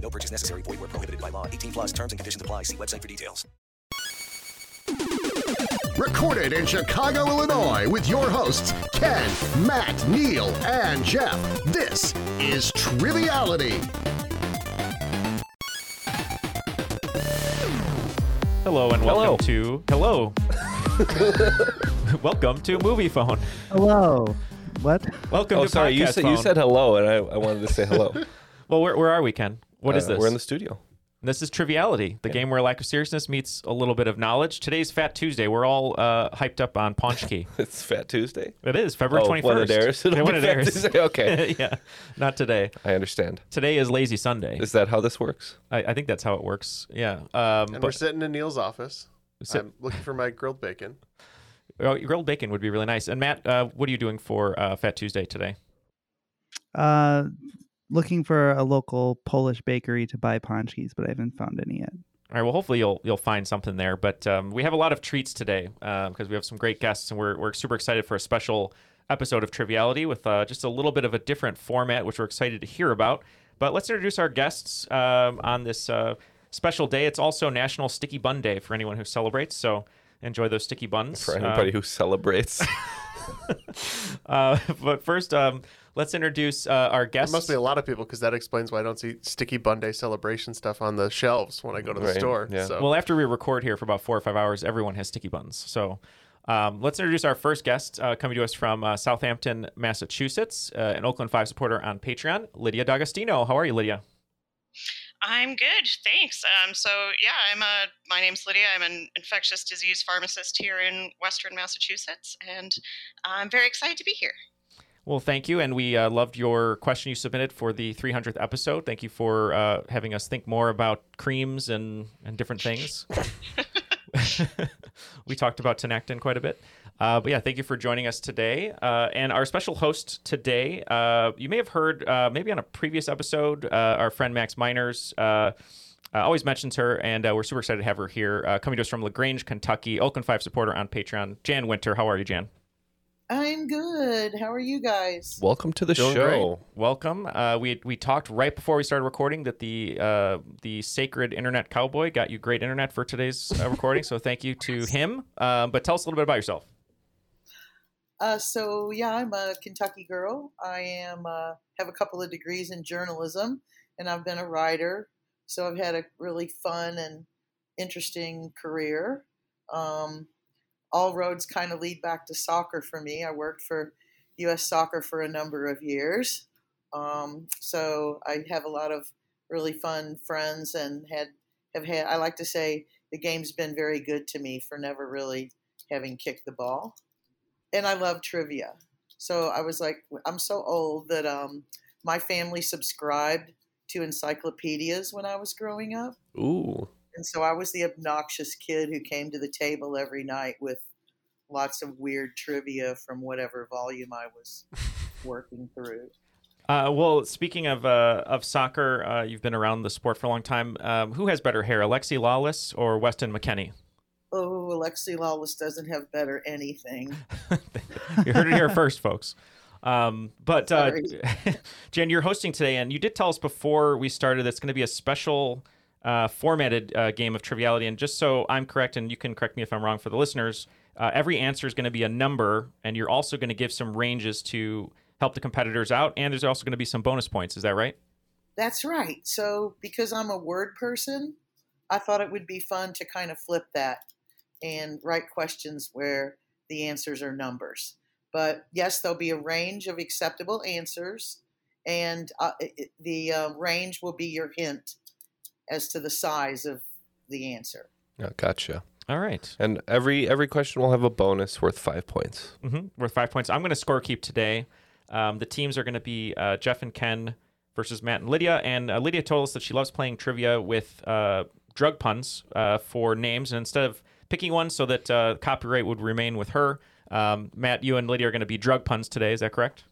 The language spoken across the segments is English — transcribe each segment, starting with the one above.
No purchase necessary. Void where prohibited by law. 18 plus terms and conditions apply. See website for details. Recorded in Chicago, Illinois, with your hosts, Ken, Matt, Neal, and Jeff. This is Triviality. Hello and welcome to hello. welcome to Moviefone. Hello. What? Welcome Oh, to sorry. You Podcast said Phone. you said hello, and I, I wanted to say hello. Well, where, where are we, Ken? What is Uh, this? We're in the studio. This is Triviality, the game where lack of seriousness meets a little bit of knowledge. Today's Fat Tuesday. We're all uh, hyped up on Paczki. It's Fat Tuesday. it is February Oh, twenty when first. it airs, it'll when be it Fat airs. Okay. yeah, not today. I understand. Today is Lazy Sunday. Is that how this works? I, I think that's how it works. Yeah. Um, And but we're sitting in Neal's office. Sit- I'm looking for my grilled bacon. oh, grilled bacon would be really nice. And Matt, uh, what are you doing for uh, Fat Tuesday today? Uh, looking for a local Polish bakery to buy paczkis, but I haven't found any yet. All right. Well, hopefully you'll you'll find something there. But um, we have a lot of treats today because we have some great guests, and we're we're super excited for a special episode of Triviality with uh, just a little bit of a different format, which we're excited to hear about. But let's introduce our guests um, on this uh, special day. It's also National Sticky Bun Day for anyone who celebrates. So enjoy those sticky buns. For anybody Uh, who celebrates. uh, but first, um, let's introduce uh, our There guests. must be a lot of people because that explains why I don't see Sticky Bun Day celebration stuff on the shelves when I go to the Right, store. yeah. So Well, after we record here for about four or five hours, everyone has sticky buns. So um, let's introduce our first guest uh, coming to us from uh, Southampton, Massachusetts, uh, an Oakland 5 supporter on Patreon, Lydia D'Agostino. How are you, Lydia? I'm good, thanks. Um, so yeah, I'm a. My name's Lydia. I'm an infectious disease pharmacist here in Western Massachusetts, and I'm very excited to be here. Well, thank you. And we uh, loved your question you submitted for the 300th episode. Thank you for uh, having us think more about creams and, and different things. we talked about Tinactin quite a bit. Uh, but yeah, thank you for joining us today. Uh, and our special host today, uh, you may have heard uh, maybe on a previous episode, uh, our friend Max Miners. Uh, uh, always mentions her, and uh, we're super excited to have her here. Uh, coming to us from LaGrange, Kentucky, Oakland 5 supporter on Patreon, Jan Winter. How are you, Jan? I'm good. How are you guys? Welcome to the Doing show. great. Welcome. Uh, we we talked right before we started recording that the uh, the sacred internet cowboy got you great internet for today's uh, recording. So thank you to him. Um, but tell us a little bit about yourself. Uh, so yeah, I'm a Kentucky girl. I am uh, have a couple of degrees in journalism, and I've been a writer. So I've had a really fun and interesting career. Um, all roads kind of lead back to soccer for me. I worked for U.S. Soccer for a number of years, um, so I have a lot of really fun friends and had have had. I like to say the game's been very good to me for never really having kicked the ball and I love trivia. So I was like, I'm so old that um, my family subscribed to encyclopedias when I was growing up. Ooh. And so I was the obnoxious kid who came to the table every night with lots of weird trivia from whatever volume I was working through. Uh, well, speaking of uh, of soccer, uh, you've been around the sport for a long time. Um, who has better hair, Alexi Lalas or Weston McKennie? Oh, Alexi Lalas doesn't have better anything. you heard it here first, folks. Um, but uh, Jen, you're hosting today, and you did tell us before we started it's going to be a special uh, formatted uh, game of triviality. And just so I'm correct, and you can correct me if I'm wrong for the listeners, uh, every answer is going to be a number, and you're also going to give some ranges to help the competitors out. And there's also going to be some bonus points. Is that right? That's right. So, because I'm a word person, I thought it would be fun to kind of flip that and write questions where the answers are numbers. But yes, there'll be a range of acceptable answers, and uh, the uh, range will be your hint as to the size of the answer. Oh, gotcha. All right. And every every question will have a bonus worth five points. Mm-hmm. Worth five points. I'm going to score keep today. Um, the teams are going to be uh, Jeff and Ken versus Matt and Lydia. And uh, Lydia told us that she loves playing trivia with uh, drug puns uh, for names. And instead of picking one so that uh, copyright would remain with her, um, Matt, you and Lydia are going to be drug puns today. Is that correct?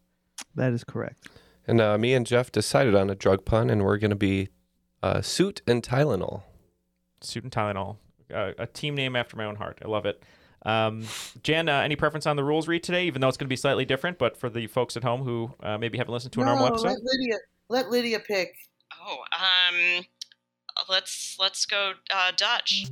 That is correct. And uh, me and Jeff decided on a drug pun, and we're going to be uh, Suit and Tylenol. Suit and Tylenol. Uh, a team name after my own heart. I love it. Um, Jan, uh, any preference on the rules read today? Even though it's going to be slightly different, but for the folks at home who uh, maybe haven't listened to a no, normal episode, let Lydia let Lydia pick. Oh, um, let's let's go uh, Dutch.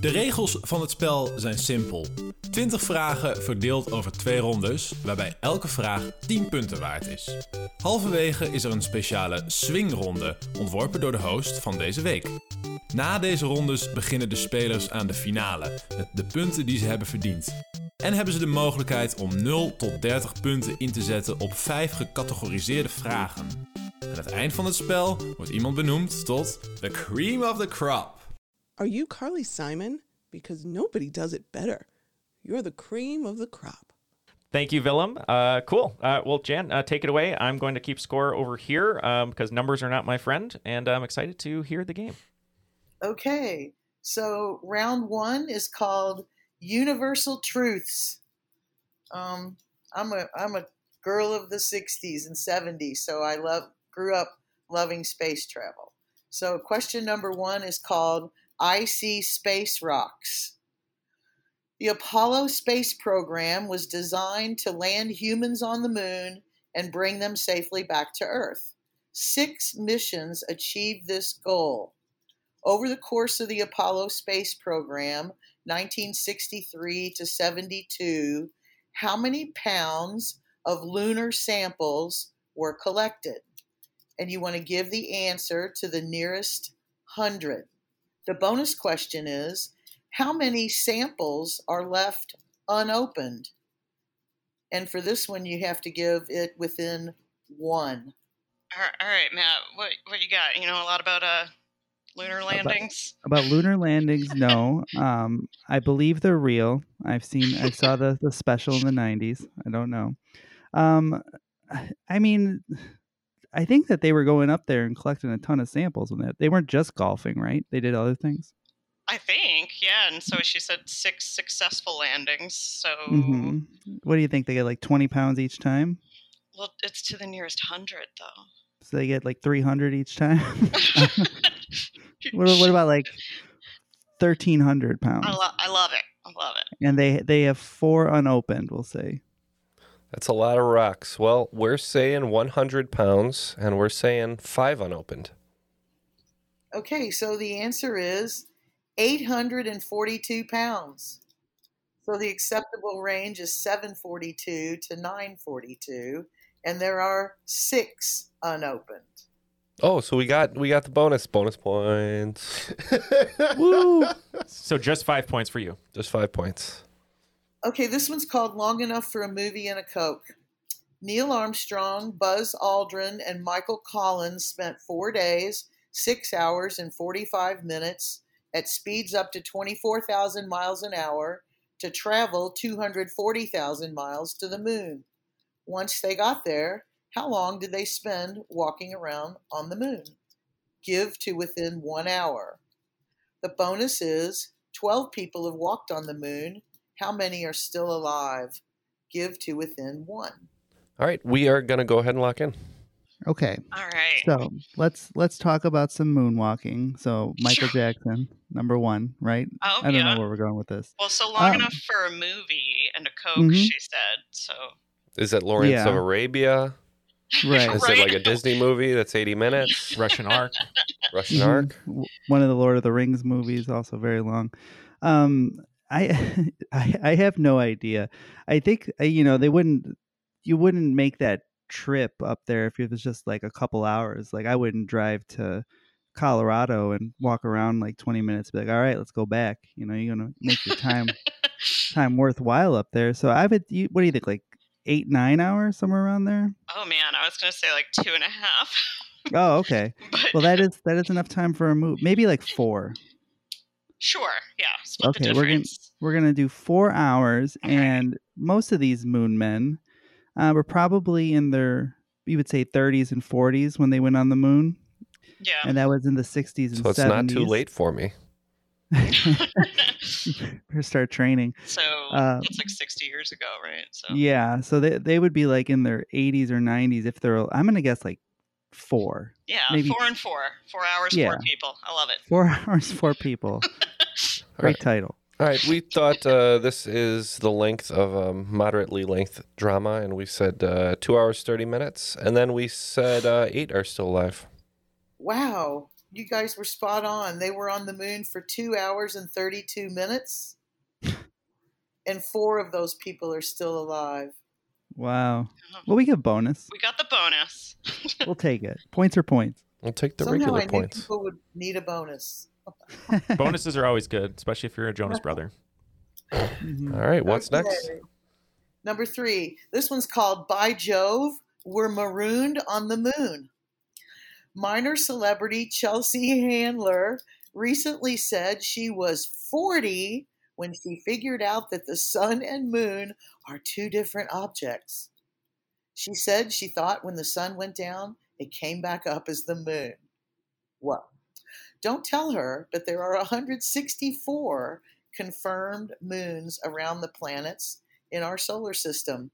De regels van het spel zijn simpel. 20 vragen verdeeld over twee rondes, waarbij elke vraag 10 punten waard is. Halverwege is er een speciale swingronde, ontworpen door de host van deze week. Na deze rondes beginnen de spelers aan de finale, met de punten die ze hebben verdiend. En hebben ze de mogelijkheid om 0 tot 30 punten in te zetten op 5 gecategoriseerde vragen. Aan het eind van het spel wordt iemand benoemd tot the cream of the crop. Are you Carly Simon? Because nobody does it better. You're the cream of the crop. Thank you, Willem. Uh, cool. Uh, well, Jan, uh, take it away. I'm going to keep score over here um, because numbers are not my friend, and I'm excited to hear the game. Okay, so round one is called Universal Truths. Um, I'm a I'm a girl of the '60s and '70s, so I love grew up loving space travel. So question number one is called Icy Space Rocks. The Apollo space program was designed to land humans on the moon and bring them safely back to Earth. Six missions achieved this goal. Over the course of the Apollo space program, 1963 to 72, how many pounds of lunar samples were collected? And you want to give the answer to the nearest hundred. The bonus question is how many samples are left unopened? And for this one, you have to give it within one. All right, all right, Matt. What what you got? You know a lot about uh lunar landings. About, about lunar landings, no. Um, I believe they're real. I've seen, I saw the the special in the '90s. I don't know. Um, I mean, I think that they were going up there and collecting a ton of samples and they, they weren't just golfing, right? They did other things. I think, yeah. And so she said six successful landings. So, hmm What do you think? They get like 20 pounds each time? well, it's to the nearest hundred, though. So they get like 300 each time? what, what about like 1,300 pounds? I, lo- I love it. I love it. And they, they have four unopened, we'll say. That's a lot of rocks. Well, we're saying 100 pounds, and we're saying five unopened. Okay, so the answer is 842 pounds. So the acceptable range is 742 to 942, and there are six unopened. Oh, so we got we got the bonus bonus points. Woo! So just five points for you. Just five points. Okay, this one's called Long Enough for a Movie and a Coke. Neil Armstrong, Buzz Aldrin, and Michael Collins spent four days, six hours, and 45 minutes at speeds up to 24,000 miles an hour to travel 240,000 miles to the moon. Once they got there, how long did they spend walking around on the moon? Give to within one hour. The bonus is 12 people have walked on the moon. How many are still alive? Give to within one. All right, we are gonna go ahead and lock in. Okay. All right. So let's let's talk about some moonwalking. So Michael Jackson, number one, right? Oh, I don't yeah. know where we're going with this. Well, so long Um, enough for a movie and a Coke, Mhm. she said. So, Is it Lawrence Yeah. of Arabia? Right. Is it like a Disney movie that's 80 minutes? Russian Ark. Russian Mhm. Ark? One of the Lord of the Rings movies, also very long. Um, I, I I have no idea. I think uh, you know they wouldn't. You wouldn't make that trip up there if it was just like a couple hours. Like I wouldn't drive to Colorado and walk around like 20 minutes. Be like, all right, let's go back. You know, you're gonna make your time time worthwhile up there. So I would. You, what do you think? Like eight, nine hours, somewhere around there. Oh man, I was gonna say like two and a half. Oh, okay. well, that is that is enough time for a move. Maybe like four. Sure. Yeah. Split the Okay, we're gonna we're gonna do four hours, and most of these moon men uh, were probably in their you would say 30s and 40s when they went on the moon. Yeah. And that was in the 60s and So it's 70s. not too late for me. Better start training. So Uh, that's like 60 years ago, right? So Yeah, so they they would be like in their 80s or 90s if they're. I'm gonna guess like four. yeah, maybe four and four, four hours, Yeah. four people. I love it. four hours, four people. Great title. All right, we thought uh, this is the length of a moderately length drama, and we said uh, two hours thirty minutes, and then we said uh, eight are still alive. Wow, you guys were spot on. They were on the moon for two hours and 32 minutes, and four of those people are still alive. Wow. Well, we get bonus. We got the bonus. We'll take it. Points are points. We'll take the Somehow regular I knew people would need a bonus. Bonuses are always good, especially if you're a Jonas brother. Mm-hmm. All right, what's next? Number three. This one's called By Jove, We're Marooned on the Moon. Minor celebrity Chelsea Handler recently said she was 40 when she figured out that the sun and moon are two different objects. She said she thought when the sun went down, it came back up as the moon. Well, don't tell her, but there are 164 confirmed moons around the planets in our solar system.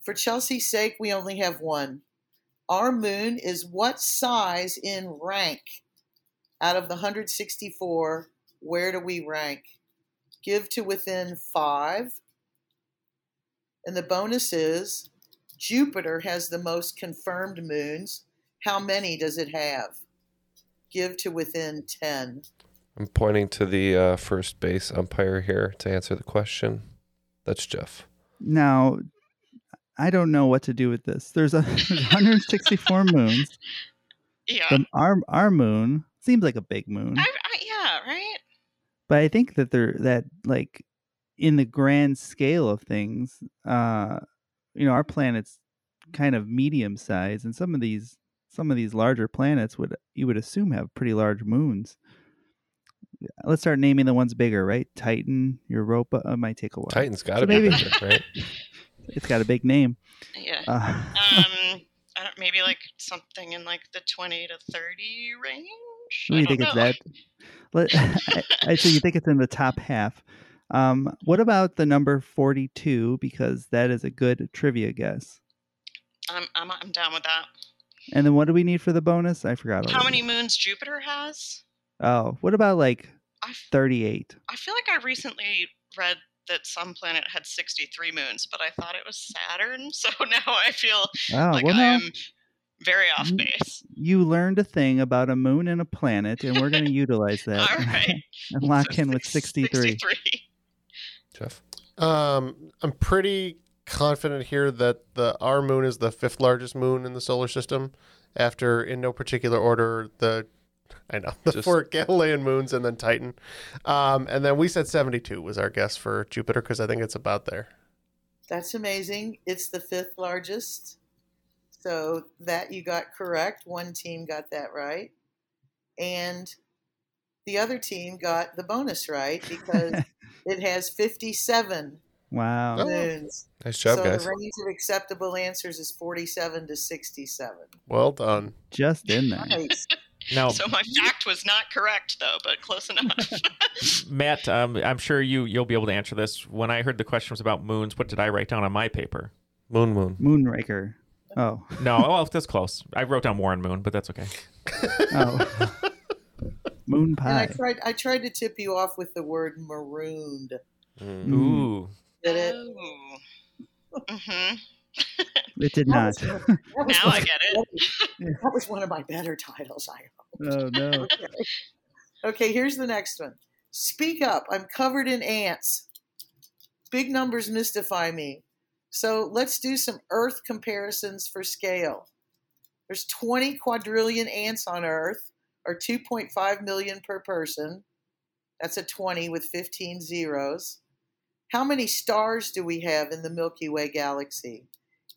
For Chelsea's sake, we only have one. Our moon is what size in rank? Out of the 164, where do we rank? Give to within five. And the bonus is Jupiter has the most confirmed moons. How many does it have? Give to within 10. I'm pointing to the uh, first base umpire here to answer the question. That's Jeff. Now, I don't know what to do with this. There's, a, there's 164 moons. Yeah. The, our our moon seems like a big moon, I, I, yeah, right? but I think that they're that like in the grand scale of things, uh, you know, our planet's kind of medium size, and some of these some of these larger planets would you would assume have pretty large moons. Let's start naming the ones bigger, right? Titan, Europa. It might take a while. Titan's got So be maybe- bigger, right? it's got a big name. Yeah. Uh, um, I don't, maybe like something in like the 20 to 30 range? What do you think it's that? Let, I, I, so you think it's in the top half. Um, what about the number 42? Because that is a good trivia guess. I'm, I'm, I'm down with that. And then what do we need for the bonus? I forgot. How many moons Jupiter has? Oh, what about like 38? I feel like I recently read that some planet had 63 moons, but I thought it was Saturn. So now I feel Oh, like well, I'm very off You- base. You learned a thing about a moon and a planet, and we're going to utilize that All right. and lock in with 63. 63. Jeff. Um, I'm pretty confident here that the our moon is the fifth largest moon in the solar system, after in no particular order the I know the Just- four Galilean moons and then Titan, um, and then we said 72 was our guess for Jupiter because I think it's about there. That's amazing. It's the fifth largest. So that you got correct. One team got that right. And the other team got the bonus right because it has 57 Wow. Oh. moons. Nice job, so guys. the range of acceptable answers is 47 to 67. Well done. Just in there. Nice. Now, So my fact was not correct, though, but close enough. Matt, um, I'm sure you you'll be able to answer this. When I heard the question was about moons, what did I write down on my paper? Moon, moon. Moonraker. Oh. No, well, that's close. I wrote down Warren Moon, but that's okay. Oh. Moon And I tried I tried to tip you off with the word marooned. Mm. Ooh, Did it? hmm It did That not. was- that was Now one I of- get it. That was one of my better titles, I hope. Oh, no. Okay. okay, here's the next one. Speak up. I'm covered in ants. Big numbers mystify me. So let's do some Earth comparisons for scale. There's 20 quadrillion ants on Earth, or 2.5 million per person. That's a 20 with 15 zeros. How many stars do we have in the Milky Way galaxy?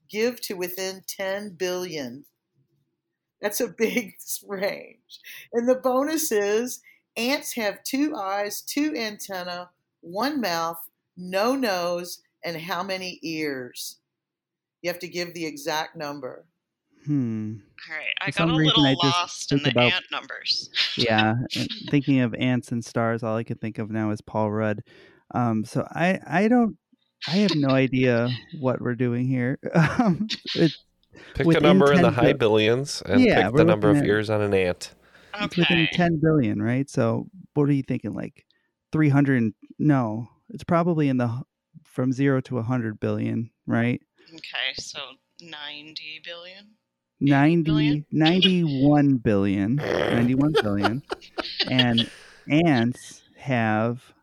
Give to within 10 billion. That's a big range. And the bonus is ants have two eyes, two antennae, one mouth, no nose, and how many ears? You have to give the exact number. Hmm. All right, I For got some a reason, little I just lost in the about- ant numbers. yeah, thinking of ants and stars, all I can think of now is Paul Rudd. Um, so I, I don't, I have no idea what we're doing here. Um, it, Pick a number in the 10 high bi- billions and Yeah, pick the number of looking at- ears on an ant. It's within 10 billion, right? So what are you thinking? Like 300? No, it's probably in the from zero to 100 billion, right? Okay, so 90 billion. 90, 91 billion, 91 billion. And ants have,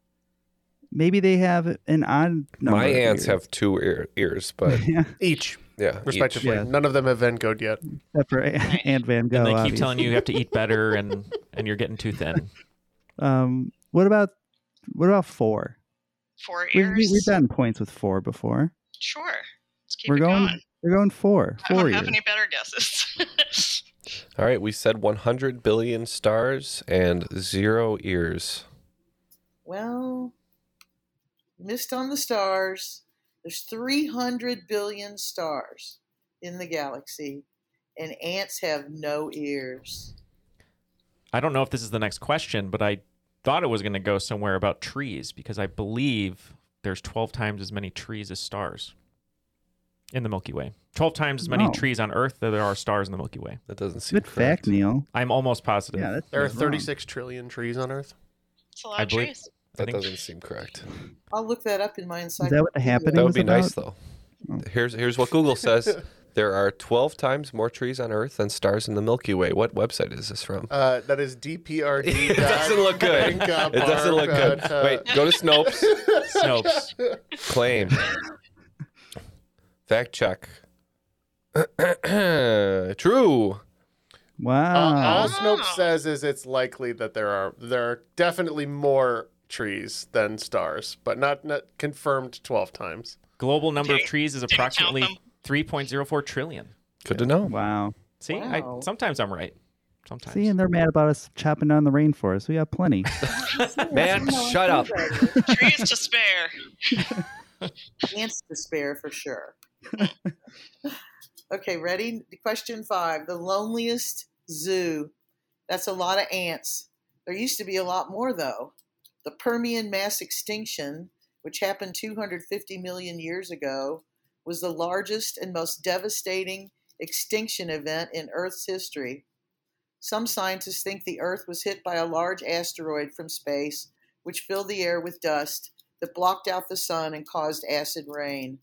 maybe they have an odd number. My of ants ears. have two ear, ears, but Yeah. Each. Yeah, each. Respectively. Yeah. None of them have Van Gogh yet. Except for Ant Van Gogh. and they keep obviously. telling you you have to eat better and and you're getting too thin. Um, what about what about four? Four We, ears. we, we've gotten points with four before. Sure. Let's keep we're it going, going. We're going four. I Four don't have any better guesses. All right, we said 100 billion stars and zero ears. Well, missed on the stars. There's 300 billion stars in the galaxy, and ants have no ears. I don't know if this is the next question, but I thought it was going to go somewhere about trees because I believe there's 12 times as many trees as stars in the Milky Way. 12 times as many Wow. trees on Earth than there are stars in the Milky Way. That doesn't seem correct. Good fact, Neal. I'm almost positive. Yeah, that's There are wrong. 36 trillion trees on Earth. It's a lot I of believe- trees. That think- doesn't seem correct. I'll look that up in my Is encyclopedia. that what the happening That would was be nice, though. Here's here's what Google says. There are 12 times more trees on Earth than stars in the Milky Way. What website is this from? Uh, that is DPRD. it doesn't look good. It doesn't look good. Wait, go to Snopes. Snopes. Claim. Fact check. True. Wow. Uh, all Snopes says is it's likely that there are there are definitely more trees than stars, but not, not confirmed 12 times. Global number of Didn't- trees is approximately 3.04 trillion. Good to know. Wow. See, Wow. I, sometimes I'm right. Sometimes. See, and they're mad about us chopping down the rainforest. We have plenty. Man, shut up. trees to spare. to spare for sure. okay, ready? Question five. The loneliest zoo. That's a lot of ants. There used to be a lot more, though. The Permian mass extinction, which happened 250 million years ago, was the largest and most devastating extinction event in Earth's history. Some scientists think the Earth was hit by a large asteroid from space, which filled the air with dust that blocked out the sun and caused acid rain.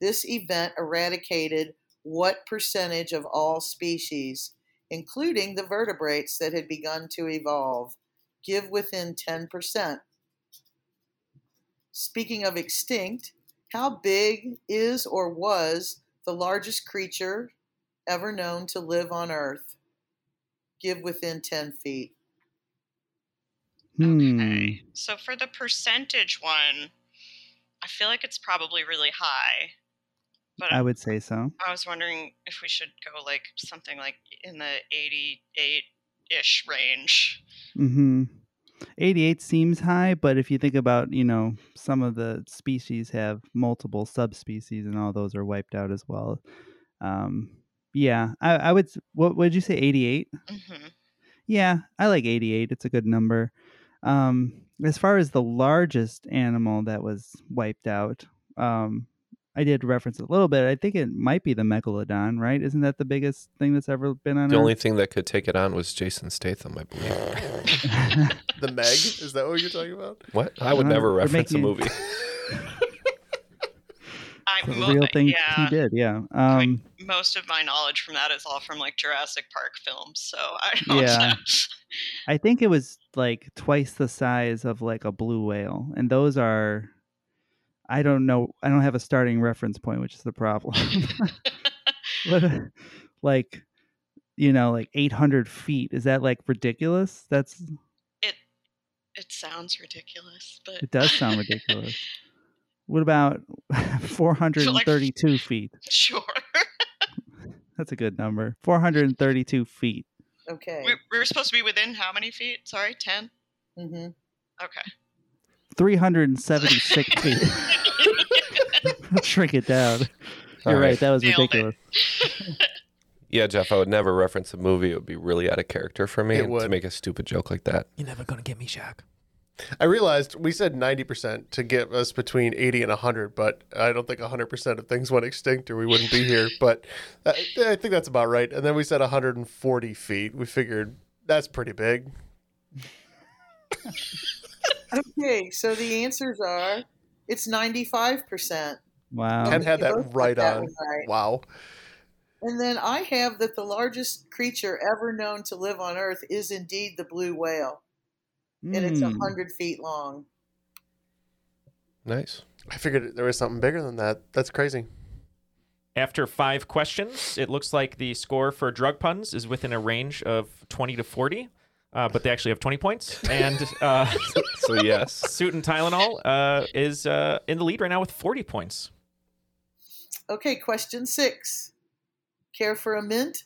This event eradicated what percentage of all species, including the vertebrates that had begun to evolve? Give within 10%. Speaking of extinct, how big is or was the largest creature ever known to live on Earth? Give within 10 feet. Hmm. Okay. So for the percentage one, I feel like it's probably really high. But I would say so. I was wondering if we should go like something like in the 88 ish range. Mm-hmm. 88 seems high, but if you think about, you know, some of the species have multiple subspecies and all those are wiped out as well. Um, yeah, I, I would, what would you say, 88? hmm Yeah, I like 88. It's a good number. Um, as far as the largest animal that was wiped out, um, I did reference it a little bit. I think it might be the megalodon, right? Isn't that the biggest thing that's ever been on The Earth? only thing that could take it on was Jason Statham, I believe. The Meg? Is that what you're talking about? What? I would never they're reference a movie. The mo- real thing yeah, he did, yeah. Um, most of my knowledge from that is all from like Jurassic Park films, so I don't Yeah. know. I think it was like twice the size of like a blue whale, and those are. I don't know. I don't have a starting reference point, which is the problem. like, you know, like 800 feet. Is that like ridiculous? That's It it sounds ridiculous, but it does sound ridiculous. What about 432 feet? sure. That's a good number. 432 feet. Okay. We, we were supposed to be within how many feet? Sorry, 10? Mm-hmm. Okay. 376 feet. Shrink it down. You're All right. right. That was Nailed ridiculous. Yeah, Jeff, I would never reference a movie. It would be really out of character for me It to make a stupid joke like that. You're never gonna get me, Shaq. I realized we said 90% to get us between 80 and 100, but I don't think 100% of things went extinct or we wouldn't be here. But I, I think that's about right. And then we said 140 feet. We figured that's pretty big. Okay, so the answers are it's 95%. Wow. Ken had that right that on. right. Wow. And then I have that the largest creature ever known to live on Earth is indeed the blue whale. And it's Mm. 100 feet long. Nice. I figured there was something bigger than that. That's crazy. After five questions, it looks like the score for drug puns is within a range of 20 to 40, uh, but they actually have 20 points. And uh, So, yes. Suit and Tylenol uh, is uh, in the lead right now with 40 points. Okay, question six. Care for a mint?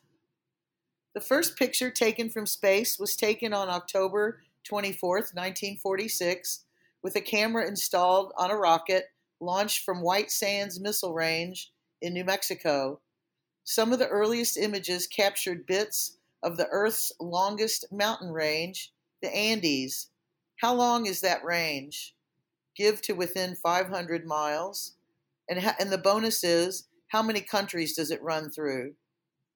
The first picture taken from space was taken on October 24th, 1946, with a camera installed on a rocket launched from White Sands Missile Range in New Mexico. Some of the earliest images captured bits of the Earth's longest mountain range, the Andes. How long is that range? Give to within 500 miles. And, ha- and the bonus is how many countries does it run through?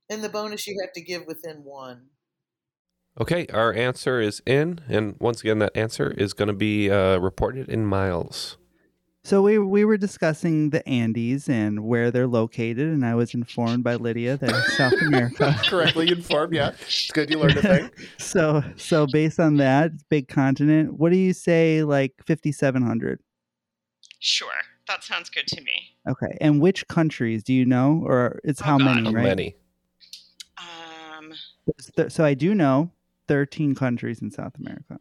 And the bonus, you have to give within one. Okay, our answer is in. And once again, that answer is going to be uh, reported in miles. So we we were discussing the Andes and where they're located, and I was informed by Lydia that it's South America. Correctly informed. Yeah. It's good you learned a thing. so so based on that big continent, what do you say like fifty seven hundred? Sure. That sounds good to me. Okay, and which countries do you know, or it's how many? How right? many? Um, There's th- So I do know thirteen countries in South America.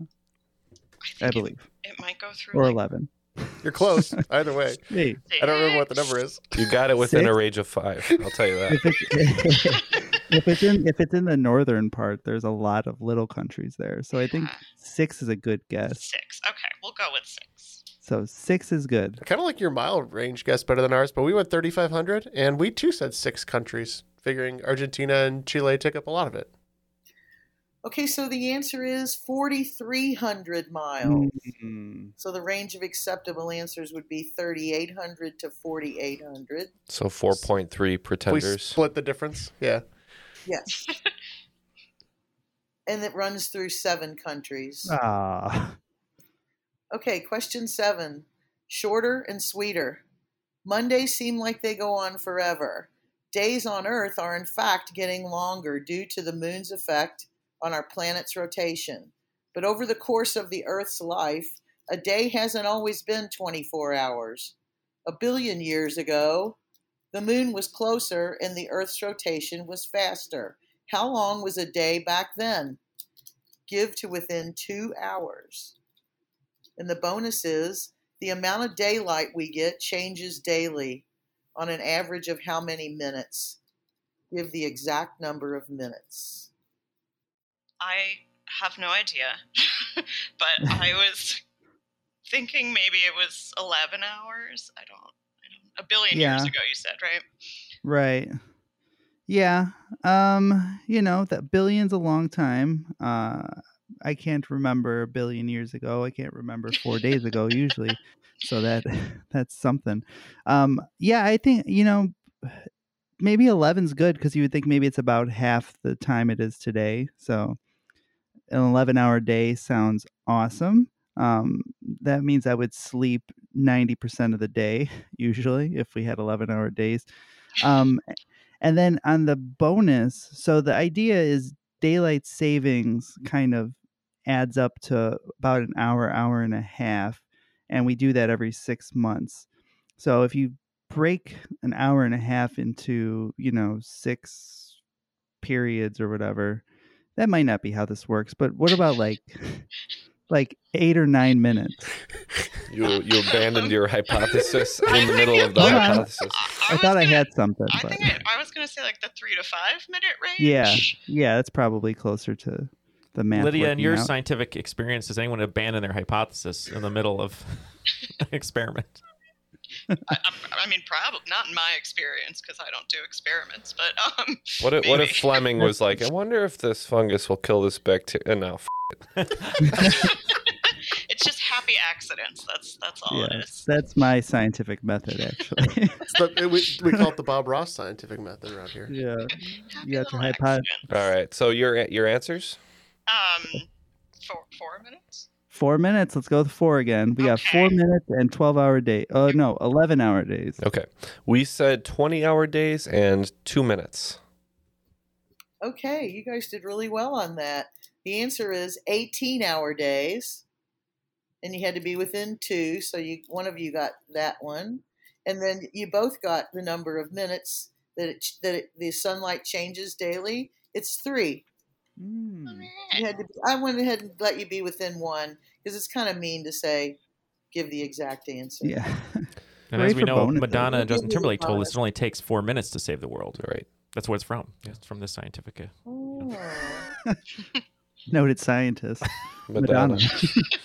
I, believe, it might go through or like eleven. You're close. Either way. Hey. I don't remember what the number is. You got it within a range of five. I'll tell you that. If it's, if it's in if it's in the northern part, there's a lot of little countries there. So I think six is a good guess. six. Okay, we'll go with six. So six is good. I kind of like your mile range guess better than ours, but we went 3,500 and we too said six countries, figuring Argentina and Chile take up a lot of it. Okay, so the answer is 4,300 miles. Mm. So the range of acceptable answers would be 3,800 to 4,800. So 4.3 We pretenders. split the difference. Yeah. Yes. and it runs through seven countries. Ah, Okay, question seven. Shorter and sweeter. Mondays seem like they go on forever. Days on Earth are, in fact, getting longer due to the moon's effect on our planet's rotation. But over the course of the Earth's life, a day hasn't always been 24 hours. A billion years ago, the moon was closer and the Earth's rotation was faster. How long was a day back then? Give to within two hours. And the bonus is the amount of daylight we get changes daily on an average of how many minutes? Give the exact number of minutes. I have no idea, but I was thinking maybe it was 11 hours. I don't, I don't a billion years ago, you said, right? right. Yeah. Um, you know, that billion's a long time. Uh I can't remember a billion years ago. I can't remember four days ago usually. So that that's something. Um yeah, I think, you know, maybe 11's good because you would think maybe it's about half the time it is today. So an 11 hour day sounds awesome. Um, that means I would sleep 90% of the day, usually, if we had 11 hour days. Um, and then on the bonus, so the idea is daylight savings kind of adds up to about an hour, hour and a half. And we do that every six months. So if you break an hour and a half into, you know, six periods or whatever, that might not be how this works. But what about like like eight or nine minutes? You you abandoned your hypothesis in the middle of the Hold hypothesis. I thought I had something, I but think it, I was going to say like the three to five minute range. yeah, yeah, that's probably closer to the math. Lydia, in your out. scientific experience, does anyone abandon their hypothesis in the middle of an experiment? I mean, probably not in my experience because I don't do experiments, but um. What if, what if. Fleming was like, I wonder if this fungus will kill this bacteria? No, f- it's just happy accidents. That's that's all it yeah, is. that's my scientific method actually. It's the- we, we call it the Bob Ross scientific method around here. yeah, you got your hypothesis. All right. So your your answers? Um, four four minutes. Four minutes. Let's go with four again. We got four minutes and twelve hour day. Oh no, eleven hour days. Okay. We said 20 hour days and two minutes. Okay, you guys did really well on that. The answer is 18 hour days. And you had to be within two, so you one of you got that one. And then you both got the number of minutes that it, that it, the sunlight changes daily. It's three. Hmm. You had to. I went ahead and let you be within one because it's kind of mean to say, give the exact answer. Yeah. And Great as we know, bonuses. Madonna and Justin Give me Timberlake told us it only takes four minutes to save the world. Right. That's where it's from. It's from the scientific. uh, Oh. Noted scientist. Madonna.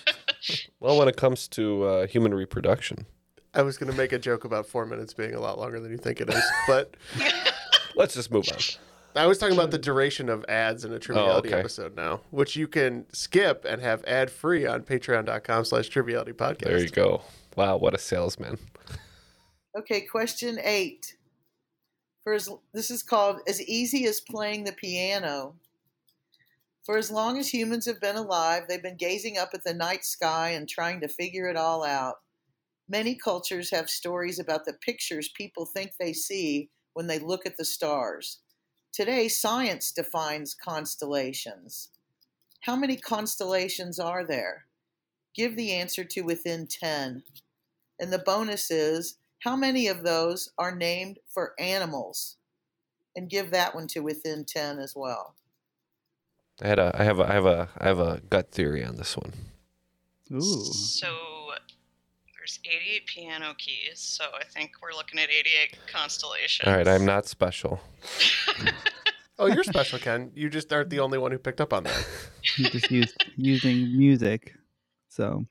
well, when it comes to uh, human reproduction, I was going to make a joke about four minutes being a lot longer than you think it is, but let's just move on. I was talking about the duration of ads in a Triviality oh, okay. episode now, which you can skip and have ad free on patreon.com slash triviality podcast. There you go. Wow, what a salesman. Okay, question eight. For as, this is called as easy as playing the piano. For as long as humans have been alive, they've been gazing up at the night sky and trying to figure it all out. Many cultures have stories about the pictures people think they see when they look at the stars. Today, science defines constellations. How many constellations are there? Give the answer to within 10. And the bonus is how many of those are named for animals? And give that one to within 10 as well. I had a I have a I have a I have a gut theory on this one. Ooh. So there's 88 piano keys, so I think we're looking at 88 constellations. All right, I'm not special. Oh, you're special, Ken. You just aren't the only one who picked up on that. He just used using music. So,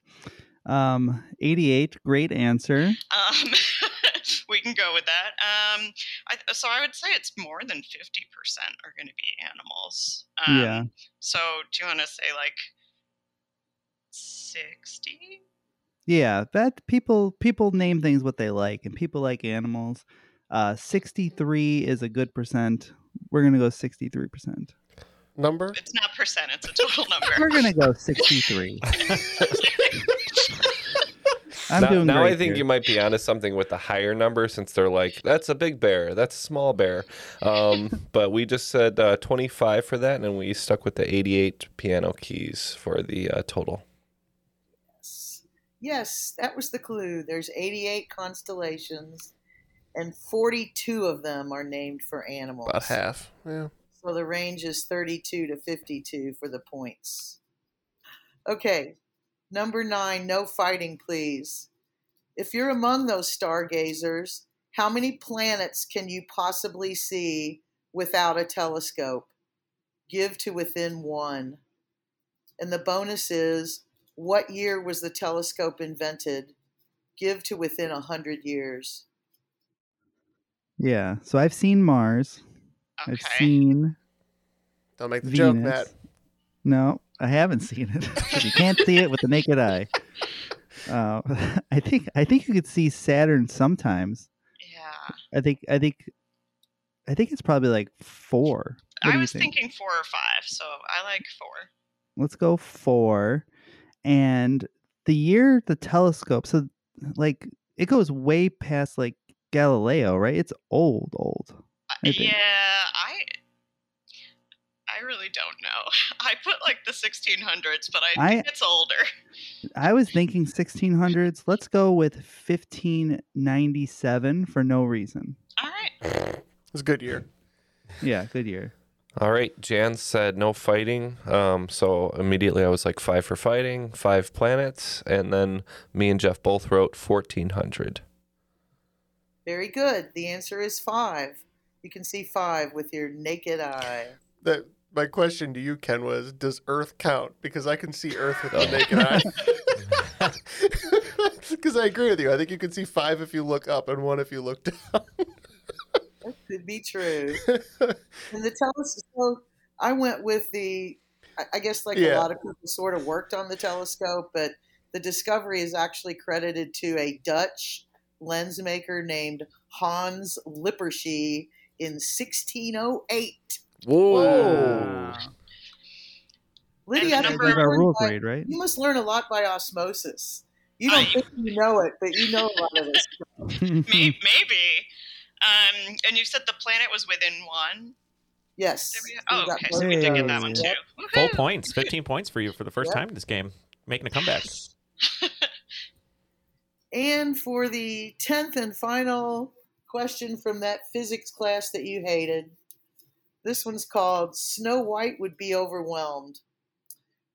um, 88, great answer. Um, we can go with that. Um, I, so I would say it's more than 50% are going to be animals. Um, Yeah. So do you want to say like 60? Yeah, that people people name things what they like, and people like animals. Uh, 63 is a good percent. We're gonna go 63 percent. Number? It's not percent, it's a total number. We're gonna go 63. I'm now, doing now great I think here. you might be onto something with the higher number since they're like, that's a big bear, that's a small bear. Um, but we just said uh, 25 for that, and we stuck with the 88 piano keys for the uh, total. Yes, that was the clue. There's 88 constellations, and 42 of them are named for animals. About half. Yeah. So the range is 32 to 52 for the points. Okay, number nine, no fighting, please. If you're among those stargazers, how many planets can you possibly see without a telescope? Give to within one. And the bonus is what year was the telescope invented? Give to within a hundred years. Yeah, so I've seen Mars. I've seen. Don't make the Venus. joke, Matt. No, I haven't seen it. you can't see it with the naked eye. Uh, I think I think you could see Saturn sometimes. Yeah. I think I think I think it's probably like four. What I was think? thinking four or five, so I like four. Let's go four. And the year the telescope, so like it goes way past like Galileo, right? It's old, old. I. Yeah, I I really don't know. I put like the 1600s, but I think I- it's older. I was thinking 1600s. Let's go with 1597 for no reason. All right. It's a good year. Yeah, good year. All right, Jan said no fighting. Um, so immediately I was like five for fighting, five planets, and then me and Jeff both wrote 1400. Very good. The answer is five. You can see five with your naked eye. That my question to you, Ken, was: Does Earth count? Because I can see Earth with the naked eye. Because I agree with you. I think you can see five if you look up and one if you look down. That could be true. and the telescope, I went with the, I- I guess like a lot of people sort of worked on the telescope, but the discovery is actually credited to a Dutch lens maker named Hans Lippershey in 1608. Whoa. Lydia, I And think you Like our rule by- grade, right? You must learn a lot by osmosis. You don't I- think you know it, but you know a lot of this. Maybe. Maybe. Um, and you said the planet was within one. Yes. There we go. You Oh, okay. So we did get that one too. Yep. Full points, 15 points for you for the first Yep. time in this game, making a comeback. And for the 10th and final question from that physics class that you hated, this one's called Snow White Would Be Overwhelmed.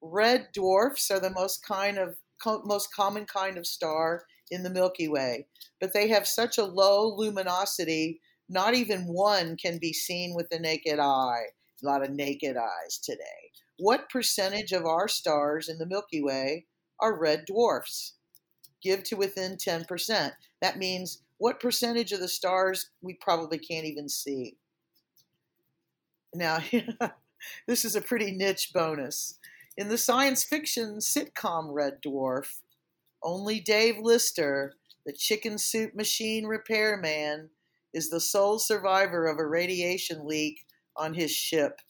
Red dwarfs are the most kind of co- most common kind of star in the Milky Way, but they have such a low luminosity, not even one can be seen with the naked eye. A lot of naked eyes today. What percentage of our stars in the Milky Way are red dwarfs? give to within 10%. That means what percentage of the stars we probably can't even see. Now, this is a pretty niche bonus. In the science fiction sitcom Red Dwarf, only Dave Lister, the chicken soup machine repairman, is the sole survivor of a radiation leak on his ship.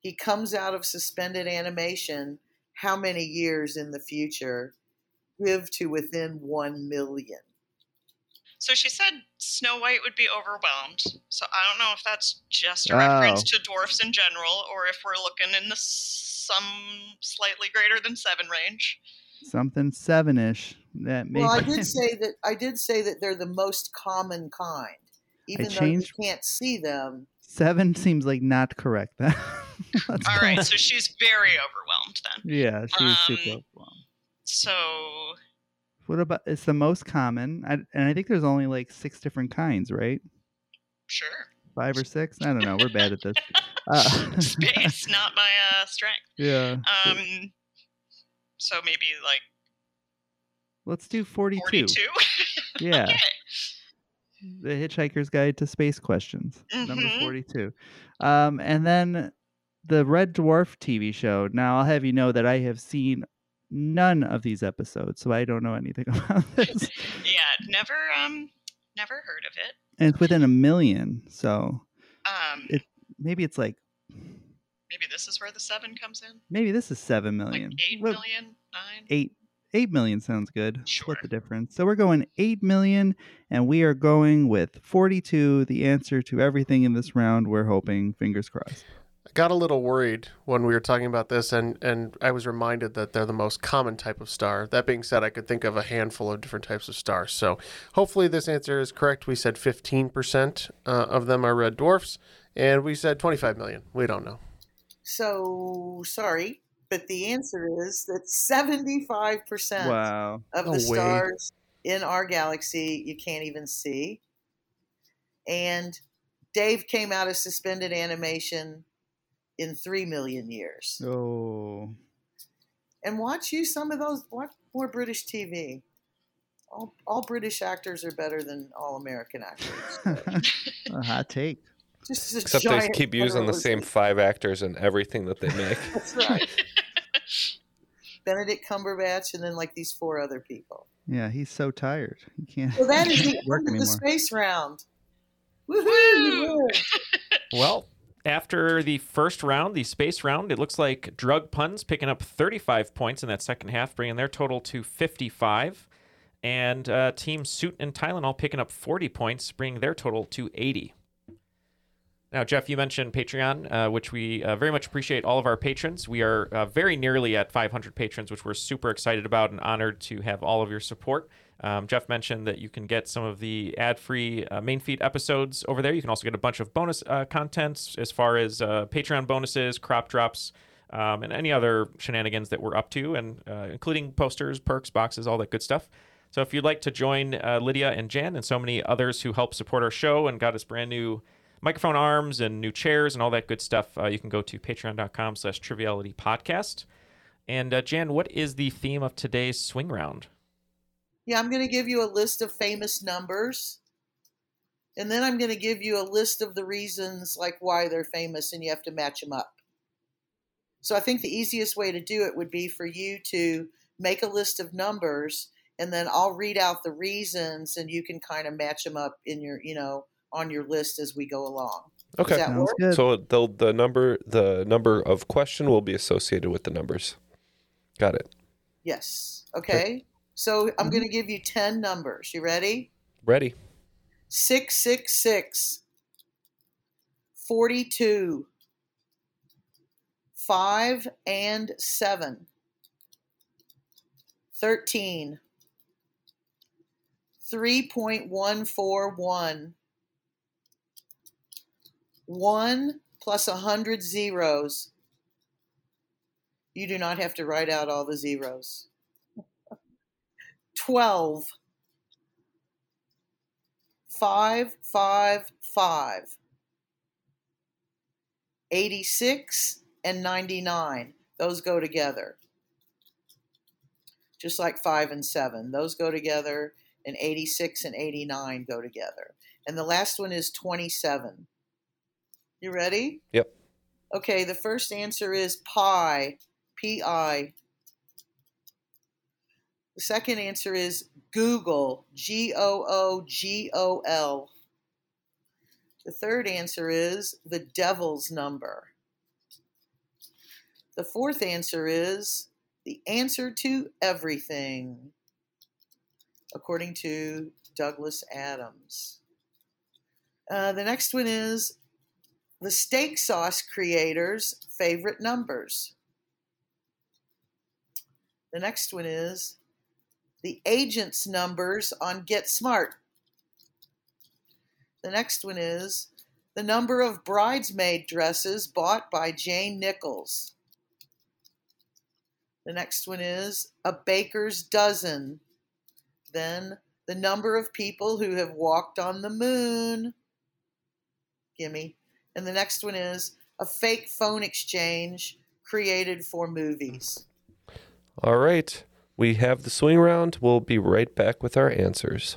He comes out of suspended animation how many years in the future? Give to within 1 million. So she said Snow White would be overwhelmed. So I don't know if that's just a Oh. reference to dwarfs in general, or if we're looking in the some slightly greater than seven range. Something seven ish. That may Well, I did say that I did say that they're the most common kind. Even though you can't see them. seven seems like not correct. Let's All go- right, so she's very overwhelmed then. Yeah, she was super Um, overwhelmed. So What about it's the most common, I, and I think there's only like six different kinds, right? sure, Five or six? I don't know. We're bad at this. Uh, space, not my uh, strength. yeah. Um, so maybe like Let's do 42. forty-two. Yeah. okay. The Hitchhiker's Guide to Space Questions, number Mhm. 42. Um, and then the Red Dwarf TV show. Now, I'll have you know that I have seen none of these episodes, so I don't know anything about this. Yeah, never um, never heard of it. and it's within a million, so Um, it maybe it's like maybe this is where the seven comes in. maybe this is seven Like eight What- million, nine. Eight eight million sounds good. Sure. Split the difference. So we're going eight million, and we are going with forty-two. The answer to everything in this round. We're hoping. Fingers crossed. I got a little worried when we were talking about this, and, and I was reminded that they're the most common type of star. That being said, I could think of a handful of different types of stars. So hopefully this answer is correct. We said 15% uh, of them are red dwarfs, and we said 25 million. We don't know. So sorry, but the answer is that 75% Wow. of No the way. stars in our galaxy you can't even see. And Dave came out of suspended animation in 3 million years. Oh. And watch you some of those, watch more British TV. All, all British actors are better than all American actors. a hot take. Just Except they keep using the same five actors in everything that they make. That's right. Benedict Cumberbatch and then like these four other people. Yeah, he's so tired. He can't. So that is he the work end of the space round. Woohoo! you win. Well, after the first round, the space round, it looks like Drug Puns picking up 35 points in that second half, bringing their total to 55. And uh, Team Suit and Tylenol picking up 40 points, bringing their total to 80. Now, Jeff, you mentioned Patreon, uh, which we uh, very much appreciate all of our patrons. We are uh, very nearly at 500 patrons, which we're super excited about and honored to have all of your support. Um, Jeff mentioned that you can get some of the ad-free uh, main feed episodes over there. You can also get a bunch of bonus uh, contents as far as uh, Patreon bonuses, crop drops, um, and any other shenanigans that we're up to, and including posters, perks, boxes, all that good stuff. So if you'd like to join Lydia and Jan and so many others who help support our show and got us brand new microphone arms and new chairs and all that good stuff, uh, you can go to patreon.com slash triviality podcast. And uh, Jan, what is the theme of today's swing round? Yeah, I'm going to give you a list of famous numbers. And then I'm going to give you a list of the reasons like why they're famous and you have to match them up. So I think the easiest way to do it would be for you to make a list of numbers and then I'll read out the reasons and you can kind of match them up in your, you know, on your list as we go along. Okay. Does that work? So the the number the number of question will be associated with the numbers. Got it. Yes. Okay. So I'm going to mm-hmm. give you 10 numbers. You ready? Ready. 666 42 5 and 7 13 3.141 1 plus a plus 100 zeros. You do not have to write out all the zeros. 12 5 5 5 86 and 99 those go together. Just like 5 and 7 those go together and 86 and 89 go together. And the last one is 27 you ready Yep. okay the first answer is pi pi the second answer is googol, G O O G O L. The third answer is the devil's number. The fourth answer is the answer to everything, according to Douglas Adams. Uh, the next one is the steak sauce creators' favorite numbers. The next one is the agent's numbers on Get Smart. The next one is the number of bridesmaid dresses bought by Jane Nichols. The next one is a baker's dozen. Then the number of people who have walked on the moon. Gimme. And the next one is a fake phone exchange created for movies. All right. We have the swing round. We'll be right back with our answers.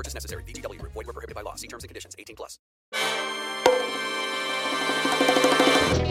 Purchase necessary. VGW Group. Void were prohibited by law. See terms and conditions. 18 plus.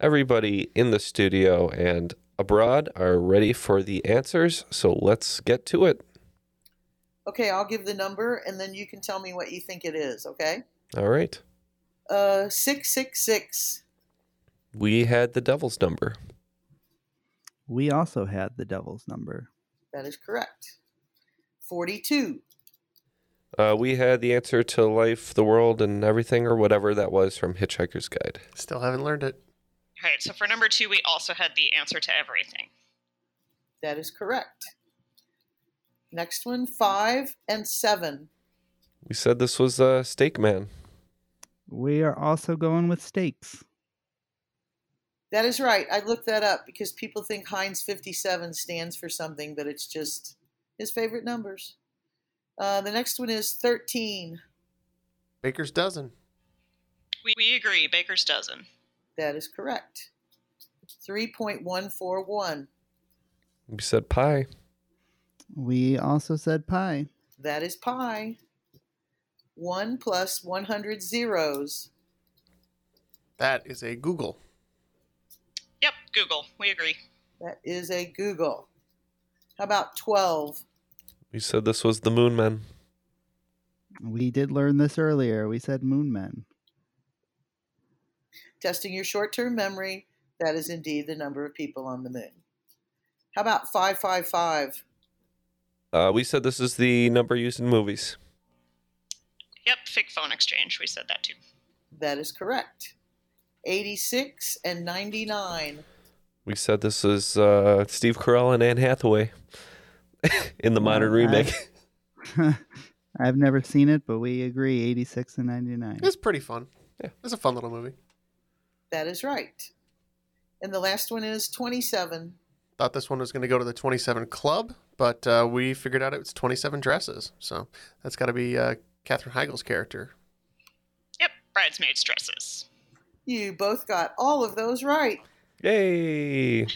Everybody in the studio and abroad are ready for the answers, so let's get to it. Okay, I'll give the number and then you can tell me what you think it is, okay? All right. Uh 666. We had the devil's number. We also had the devil's number. That is correct. 42. Uh, we had the answer to life, the world, and everything, or whatever that was from Hitchhiker's Guide. Still haven't learned it. All right, so for number two, we also had the answer to everything. That is correct. Next one, 5 and 7. We said this was uh, Steak Man. We are also going with steaks. That is right. I looked that up because people think Heinz 57 stands for something, but it's just his favorite numbers. Uh, the next one is 13. Baker's dozen. We, we agree, Baker's dozen. That is correct. 3.141. We said pi. We also said pi. That is pi. 1 plus 100 zeros. That is a googol. Yep, googol. We agree. That is a googol. How about 12? We said this was the Moon Men. We did learn this earlier. We said moon men. Testing your short term memory, that is indeed the number of people on the moon. How about 555? Uh, we said this is the number used in movies. Yep, fake phone exchange. We said that too. That is correct. 86 and 99. We said this is uh, Steve Carell and Anne Hathaway in the modern remake. I've never seen it, but we agree 86 and 99. It's pretty fun. Yeah, it's a fun little movie. That is right. And the last one is 27. Thought this one was going to go to the 27 Club, but uh, we figured out it was 27 dresses. So that's got to be uh, Katherine Heigl's character. Yep, bridesmaids dresses. You both got all of those right. Yay!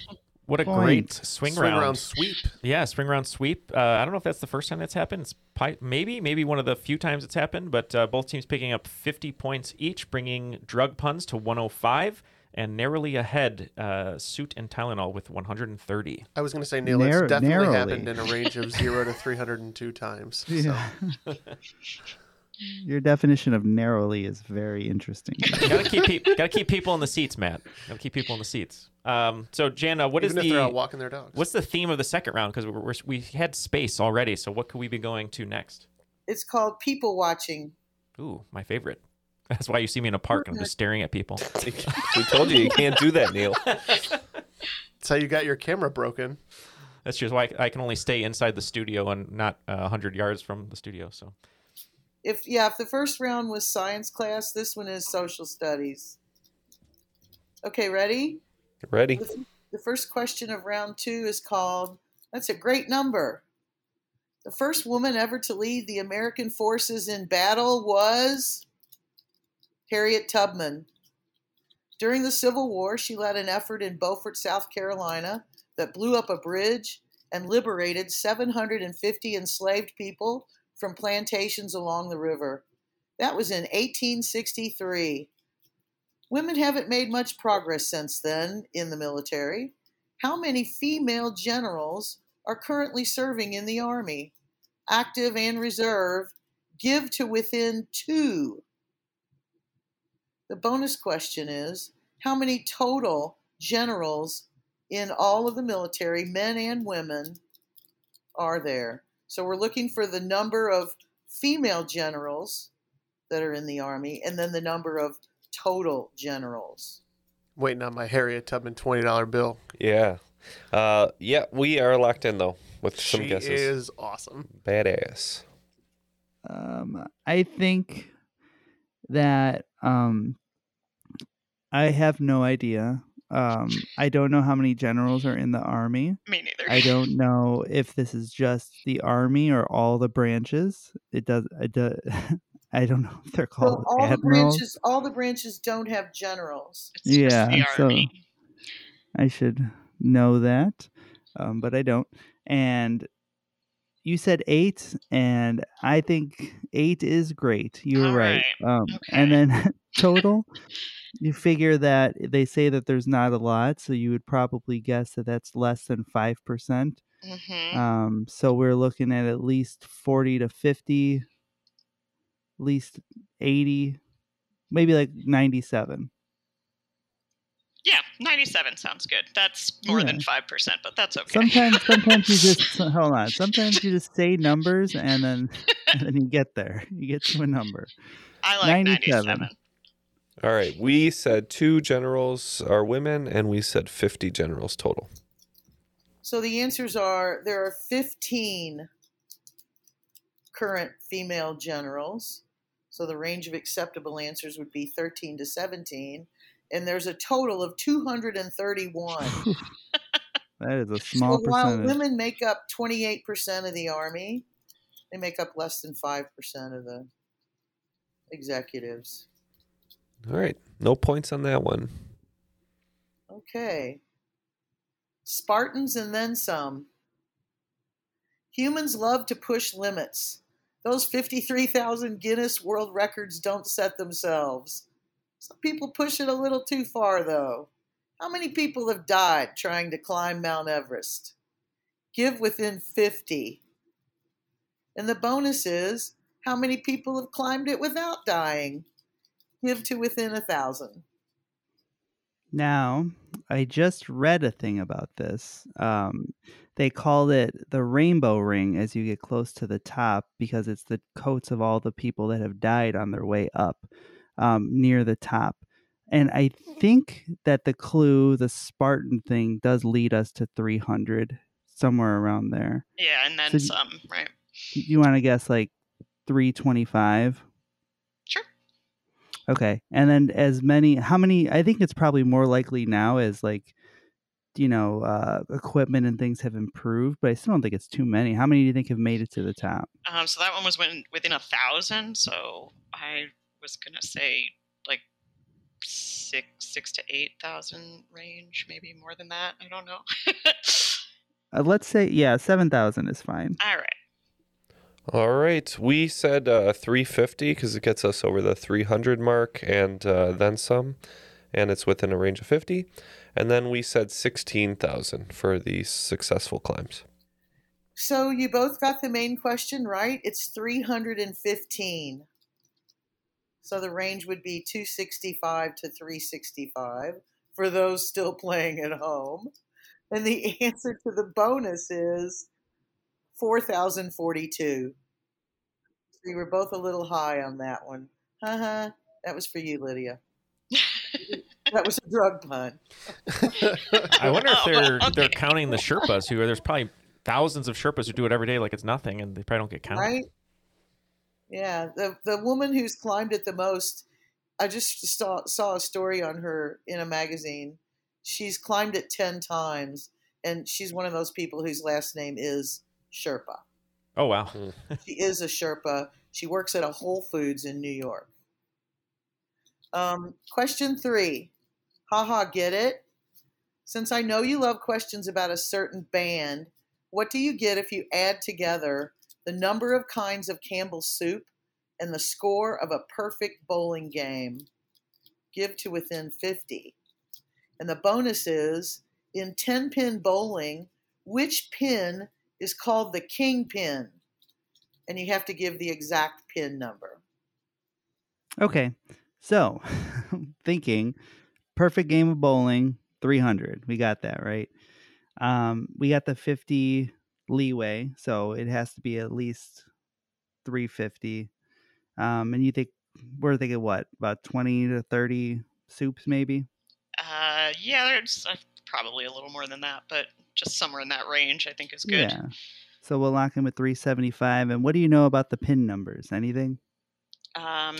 What a Point. great swing, Swing round. round sweep. Yeah, swing round sweep. Uh, I don't know if that's the first time that's happened. It's pi- maybe, maybe one of the few times it's happened. But uh, both teams picking up 50 points each, bringing drug puns to 105, and narrowly ahead, uh, suit and Tylenol with 130. I was going to say, Neal, Narrow- it's definitely narrowly. happened in a range of 0 to 302 times. So. Yeah. Your definition of narrowly is very interesting. gotta keep pe- gotta keep people in the seats, Matt. Gotta keep people in the seats. Um, so Jana, what is Even if the they're out walking their dogs. what's the theme of the second round? Because we're, we're, we had space already. So what could we be going to next? It's called people watching. Ooh, my favorite. That's why you see me in a park and I'm just staring at people. we told you you can't do that, Neal. That's how you got your camera broken. That's just why I can only stay inside the studio and not uh, 100 yards from the studio. So If yeah, if the first round was science class, this one is social studies. Okay, ready? Ready? The, the first question of round two is called That's a Great Number. The first woman ever to lead the American forces in battle was Harriet Tubman. During the Civil War, she led an effort in Beaufort, South Carolina that blew up a bridge and liberated 750 enslaved people from plantations along the river. That was in 1863. Women haven't made much progress since then in the military. How many female generals are currently serving in the Army? Active and reserve, give to within two. The bonus question is how many total generals in all of the military, men and women, are there? So we're looking for the number of female generals that are in the Army and then the number of total generals. Waiting on my Harriet Tubman $20 bill. Yeah. Uh, yeah, we are locked in though with some she guesses. is awesome. Badass. Um, I think that um, I have no idea. Um, I don't know how many generals are in the army. Me neither. I don't know if this is just the army or all the branches. It does. I, do, I don't know if they're Well, called all the branches all the branches don't have generals. yeah, so I should know that, um, but I don't. And you said eight, and I think eight is great. You were right. Um, And then total, you figure that they say that there's not a lot, so you would probably guess that that's less than five percent. Mhm. Um, so we're looking at at least forty to fifty, at least eighty, maybe like ninety-seven. Yeah, 97 sounds good. That's more Yeah. than 5%, but that's okay. Sometimes, sometimes you just hold on. Sometimes you just say numbers and then and then you get there. You get to a number. I like 97. All right. We said two generals are women, and we said 50 generals total. So the answers are there are 15 current female generals. So the range of acceptable answers would be 13 to 17. And there's a total of 231. That is a small so while percentage. women make up 28% of the army, they make up less than 5% of the executives. All right. No points on that one. Okay. Spartans and then some. Humans love to push limits. Those 53,000 Guinness World Records don't set themselves. Some people push it a little too far, though. How many people have died trying to climb Mount Everest? Give within 50. And the bonus is how many people have climbed it without dying? Give to within a thousand. Now, I just read a thing about this. Um, they called it the rainbow ring as you get close to the top because it's the coats of all the people that have died on their way up um, near the top. And I think that the clue, the Spartan thing, does lead us to 300, somewhere around there. Yeah, and then So some, right? You want to guess like 325? Okay. And then as many, how many, I think it's probably more likely now as like, you know, uh, equipment and things have improved, but I still don't think it's too many. How many do you think have made it to the top? Um, so that one was within, within a thousand. So I was gonna say like six, six to eight thousand range, maybe more than that. I don't know. Uh, let's say, yeah, 7,000 is fine. All right. All right. We said uh, 350 because it gets us over the 300 mark and uh, then some, and it's within a range of 50. And then we said 16,000 for the successful climbs. So you both got the main question right. It's 315. So the range would be 265 to 365 for those still playing at home. And the answer to the bonus is 4,042. So you were both a little high on that one. Uh-huh. That was for you, Lydia. that was a drug pun. I wonder if they're Oh, they're counting the Sherpas who are there's probably thousands of Sherpas who do it every day like it's nothing and they probably don't get counted. Right? Yeah, the the woman who's climbed it the most, I just saw saw a story on her in a magazine. She's climbed it ten times, and she's one of those people whose last name is Sherpa. Oh wow. She is a Sherpa. She works at a Whole Foods in New York. Um, question three. Haha, get it? Since I know you love questions about a certain band, what do you get if you add together the number of kinds of Campbell's soup and the score of a perfect bowling game? Give to within 50. And the bonus is in 10 pin bowling, which pin is called the king pin? And you have to give the exact pin number. Okay. So, thinking perfect game of bowling, 300. We got that, right? Um, we got the 50 leeway, so it has to be at least 350. Um, and you think we're thinking what? About 20 to 30 soups maybe? Uh, yeah, there's uh, probably a little more than that, but just somewhere in that range, I think is good. Yeah. So we'll lock in with 375. And what do you know about the pin numbers? Anything? Um,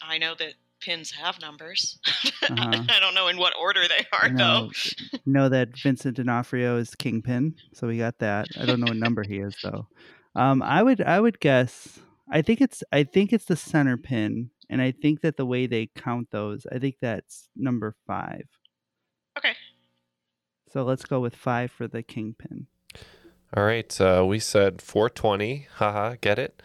I know that pins have numbers. Uh-huh. I don't know in what order they are, know, though. know that Vincent D'Onofrio is kingpin, so we got that. I don't know what number he is though. Um, I would I would guess. I think it's I think it's the center pin, and I think that the way they count those, I think that's number five. Okay. So let's go with five for the kingpin. All right. Uh, we said 420. Haha, get it?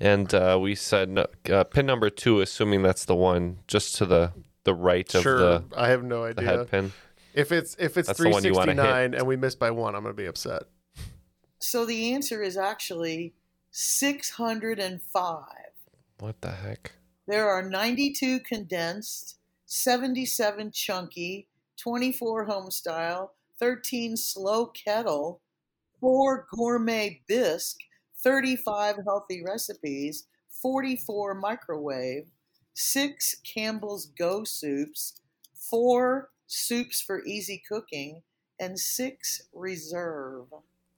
And uh, we said no, uh, pin number two, assuming that's the one just to the the right of Sure, the I have no the idea. head pin. If it's if it's That's the one you wanna hit. 369 and we miss by one, I'm gonna be upset. So the answer is actually 605. What the heck? There are 92 condensed, 77 chunky, 24 home style, 13 slow kettle, 4 gourmet bisque, 35 healthy recipes, 44 microwave, 6 Campbell's Go soups, 4 soups for easy cooking, and 6 reserve.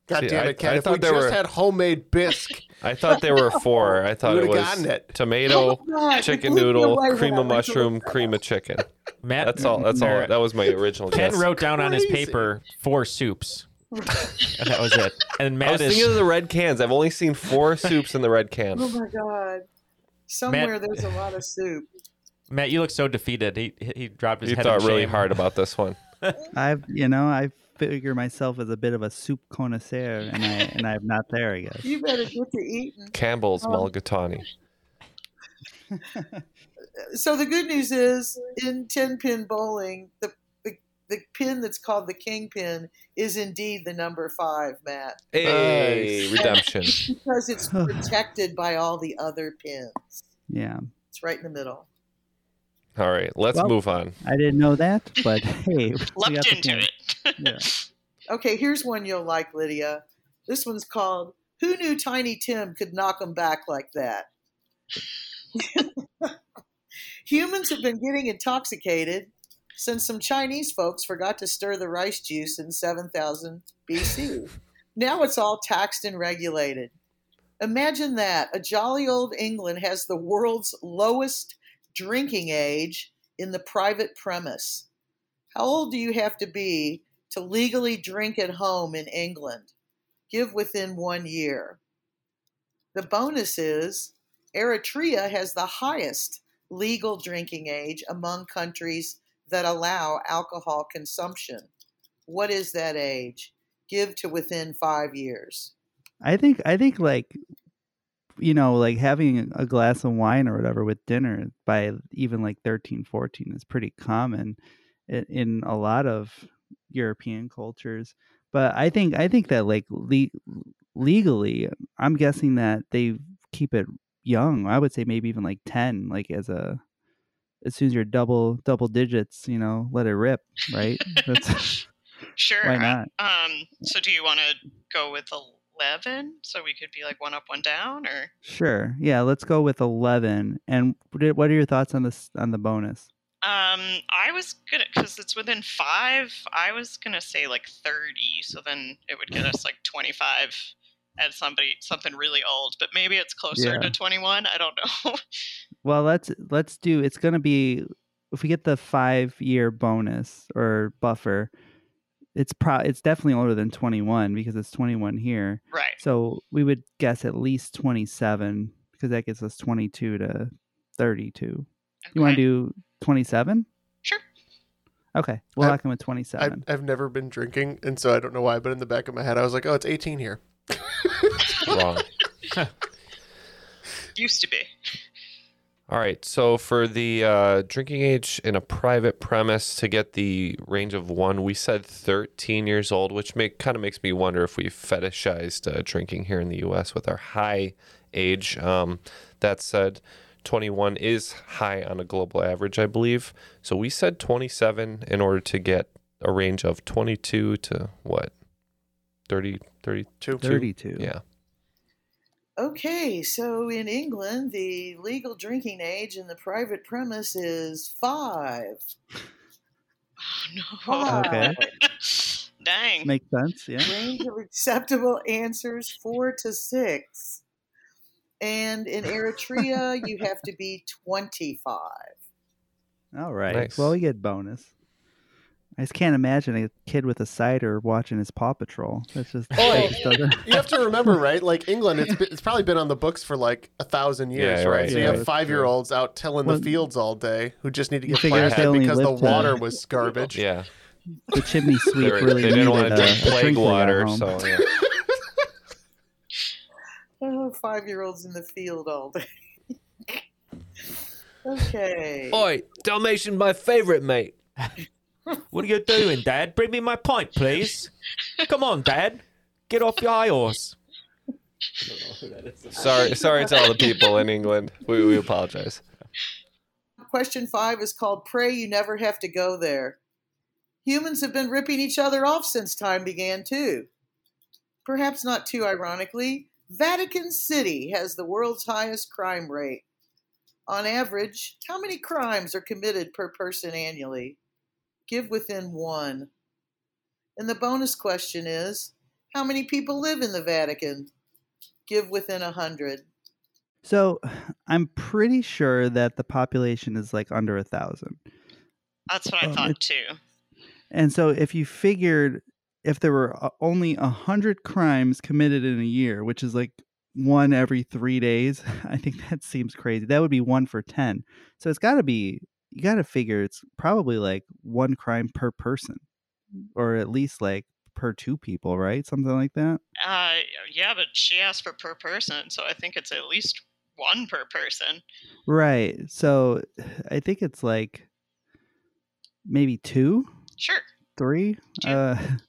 God See, damn I- it, Ken! I if thought we there just were- had homemade bisque, I thought there were four. I thought it was it. tomato, Oh chicken noodle, cream of went to mushroom, cream of chicken. Matt, That's all. That's all. That was my original Ken guess. wrote down on his paper four soups. and that was it. And I Matt was is thinking of the red cans. I've only seen four soups in the red can. Oh my God. Somewhere there's a lot of soup. Matt. You look so defeated. He he dropped his You head. thought in really shame. hard about this one. I've you know I figure myself as a bit of a soup connoisseur, and I and I'm not there. I guess. You better get to eating. Campbell's um, Oh. mulligatawny. so the good news is in 10 pin bowling the, the the pin that's called the king pin is indeed the number five matt Hey, redemption. because it's protected by all the other pins Yeah. it's right in the middle All right, let's Well, move on. I didn't know that, but hey, we got Lucked the into it. Yeah. okay here's one you'll like lydia this one's called who knew tiny tim could knock 'em back like that humans have been getting intoxicated since some Chinese folks forgot to stir the rice juice in 7000 BC. Now it's all taxed and regulated. Imagine that. A jolly old England has the world's lowest drinking age in the private premise. How old do you have to be to legally drink at home in England? Give within one year. The bonus is Eritrea has the highest legal drinking age among countries that allow alcohol consumption. What is that age? Give to within five years. I think I think like you know like having a glass of wine or whatever with dinner by even like 13 14 is pretty common in, in a lot of European cultures but I think I think that like le- legally I'm guessing that they keep it young I would say maybe even like 10 like as a as soon as you're double double digits you know let it rip right that's Sure. Why not? Um. So, do you want to go with eleven, so we could be like one up, one down, or Sure. Yeah, let's go with 11. And what are your thoughts on this on the bonus? Um, I was gonna because it's within five. I was gonna say like thirty, so then it would get us like twenty-five at somebody something really old, but maybe it's closer Yeah. to twenty-one. I don't know. Well, let's let's do it's going to be if we get the 5-year bonus or buffer, it's pro it's definitely older than 21 because it's 21 here. Right. So, we would guess at least 27 because that gets us 22 to 32. You want to do 27? Sure. Okay. We'll I- lock in with I've, 27. I've never been drinking, and so I don't know why. But in the back of my head, I was like, "Oh, it's 18 here." Wrong. Used to be. All right. So for the uh, drinking age in a private premise to get the range of one, we said 13 years old, which make kind of makes me wonder if we fetishized uh, drinking here in the U.S. with our high age. Um, that said, 21 is high on a global average, I believe. So we said 27 in order to get a range of 22 to what? 30, 32? 32. Yeah. Okay, so in England, the legal drinking age in the private premise is five. Oh, no. Five. Okay. Dang. Makes sense, yeah. Range of acceptable answers four to six. And in Eritrea, you have to be 25. All right. Nice. Well, we get bonus. I just can't imagine a kid with a cider watching his Paw Patrol. That's just, Oh, that just doesn't. you have to remember, right? Like England, it's been, it's probably been on the books for like a thousand years, Yeah, right? right, So you have five year olds out tilling Well, the fields all day who just need to get figure planted because the live to- water was garbage. Yeah. The chimney sweep They, really they didn't want to a, drink a plague drink when they got water, so yeah. Oh, five year olds in the field all day. Okay. Oi, Dalmatian, my favourite mate. What are you doing, Dad? Bring me my pint, please. Come on, Dad. Get off your high horse. Sorry, sorry to all the people in England. We, we apologize. Question five is called Pray You Never Have to Go There. Humans have been ripping each other off since time began, too. Perhaps not too ironically, Vatican City has the world's highest crime rate. On average, how many crimes are committed per person annually? Give within one. And the bonus question is how many people live in the Vatican? Give within a hundred. So I'm pretty sure that the population is like under a thousand. That's what I Um, thought too. And so if you figured if there were uh, only a hundred crimes committed in a year, which is like one every three days, I think that seems crazy. That would be one for ten. So it's got to be you got to figure it's probably like one crime per person, or at least like per two people, right? Something like that. Uh, yeah, but she asked for per person, so I think it's at least one per person. Right. So I think it's like maybe two, Sure. three. Uh,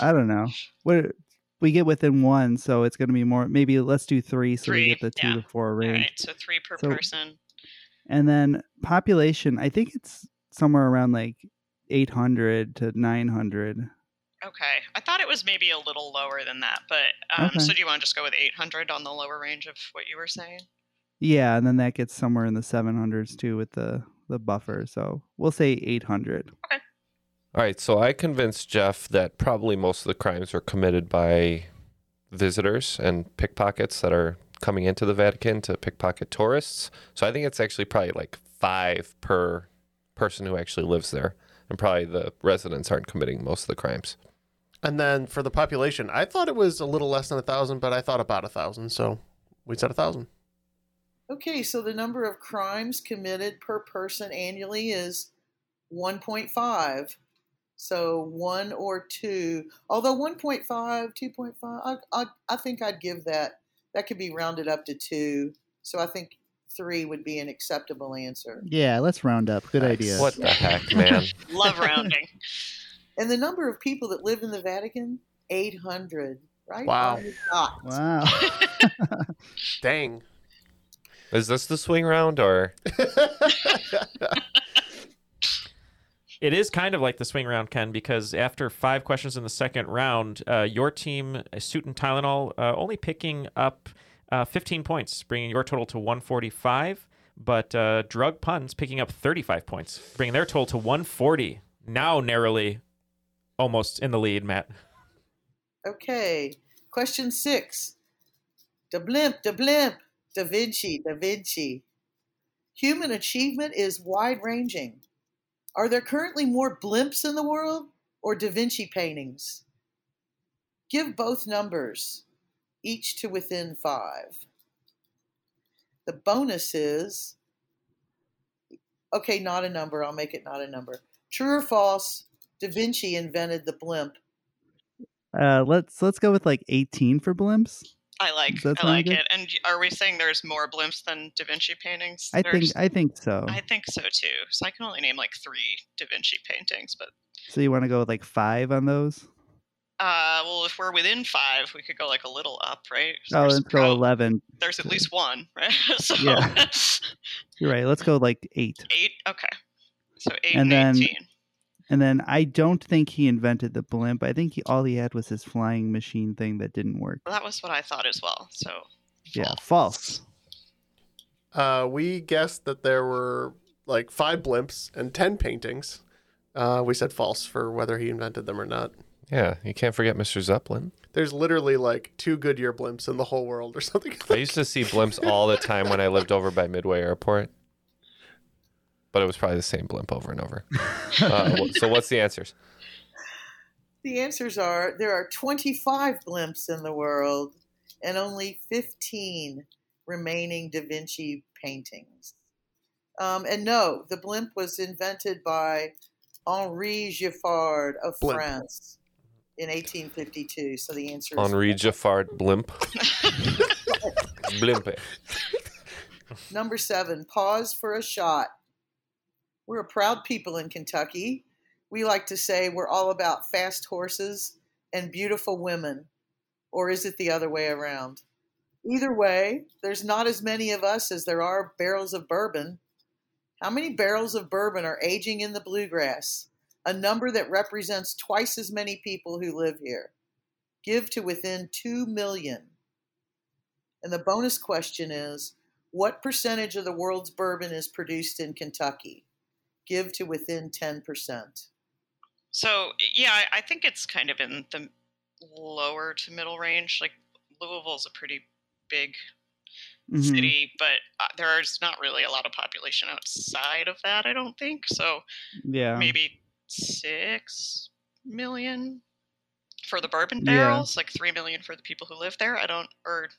I don't know. What we get within one, so it's going to be more. Maybe let's do three, so we Three, get the two yeah. to four range. right, so three per So- person. And then population, I think it's somewhere around like eight hundred to nine hundred. Okay, I thought it was maybe a little lower than that, but um, Okay. so do you want to just go with 800 on the lower range of what you were saying? Yeah, and then that gets somewhere in the seven hundreds too with the the buffer. So we'll say eight hundred. All right, so I convinced Jeff that probably most of the crimes were committed by visitors and pickpockets that are coming into the Vatican to pickpocket tourists. So I think it's actually probably like five per person who actually lives there. And probably the residents aren't committing most of the crimes. And then for the population, I thought it was a little less than a thousand, but I thought about a thousand, so we said a thousand. Okay, so the number of crimes committed per person annually is 1.5. So one or two, although 1.5, 2.5, I, I, I think I'd give that. That could be rounded up to two. So I think three would be an acceptable answer. Yeah, let's round up. Good idea. What the heck, man? Love rounding. And the number of people that live in the Vatican, 800. Right? Wow. on. Wow. Dang. Is this the swing round or? It is kind of like the swing round, Ken, because after five questions in the second round, uh, your team, Suit and Tylenol, uh, only picking up uh, 15 points, bringing your total to 145. But uh, Drug Puns picking up 35 points, bringing their total to 140. Now narrowly almost in the lead, Matt. Okay. Question six. Da blimp, da blimp, Da Vinci, Da Vinci. Human achievement is wide ranging. Are there currently more blimps in the world or Da Vinci paintings? Give both numbers, each to within five. The bonus is okay, not a number. I'll make it not a number. True or false? Da Vinci invented the blimp. Uh, let's let's go with like eighteen for blimps. I like I like good? it. And are we saying there's more blimps than Da Vinci paintings? I think I think so. I think so too. So I can only name like three Da Vinci paintings, but So you want to go with like five on those? uh, well, if we're within five, we could go like a little up, right? So Oh, let's go eleven. there's at least one, right? so Yeah. You're right. Let's go like eight. eight. Okay, so eight and and, then eighteen. And then I don't think he invented the blimp. I think he, all he had was his flying machine thing that didn't work. Well, that was what I thought as well. So Yeah, false. Uh, we guessed that there were like five blimps and ten paintings. Uh, we said false for whether he invented them or not. Yeah, you can't forget Mr. Zeppelin. There's literally like two Goodyear blimps in the whole world or something. I used to see blimps all the time when I lived over by Midway Airport, but it was probably the same blimp over and over. Uh, so, what's the answers? The answers are there are 25 blimps in the world and only 15 remaining Da Vinci paintings. Um, and no, the blimp was invented by Henri Giffard of Blimp. France in 1852. So the answer is Henri Giffard blimp. Blimp. Number seven, pause for a shot. We're a proud people in Kentucky. We like to say we're all about fast horses and beautiful women. Or is it the other way around? Either way, there's not as many of us as there are barrels of bourbon. How many barrels of bourbon are aging in the bluegrass? A number that represents twice as many people who live here. Give to within 2 million. And the bonus question is what percentage of the world's bourbon is produced in Kentucky? Give to within 10%. So yeah, I- think it's kind of in the lower to middle range. Like Louisville's a pretty big Mhm. city, but uh, there's not really a lot of population outside of that. I don't think so. Yeah. Maybe six million for the bourbon Yeah. barrels, like three million for the people who live there. I don't, or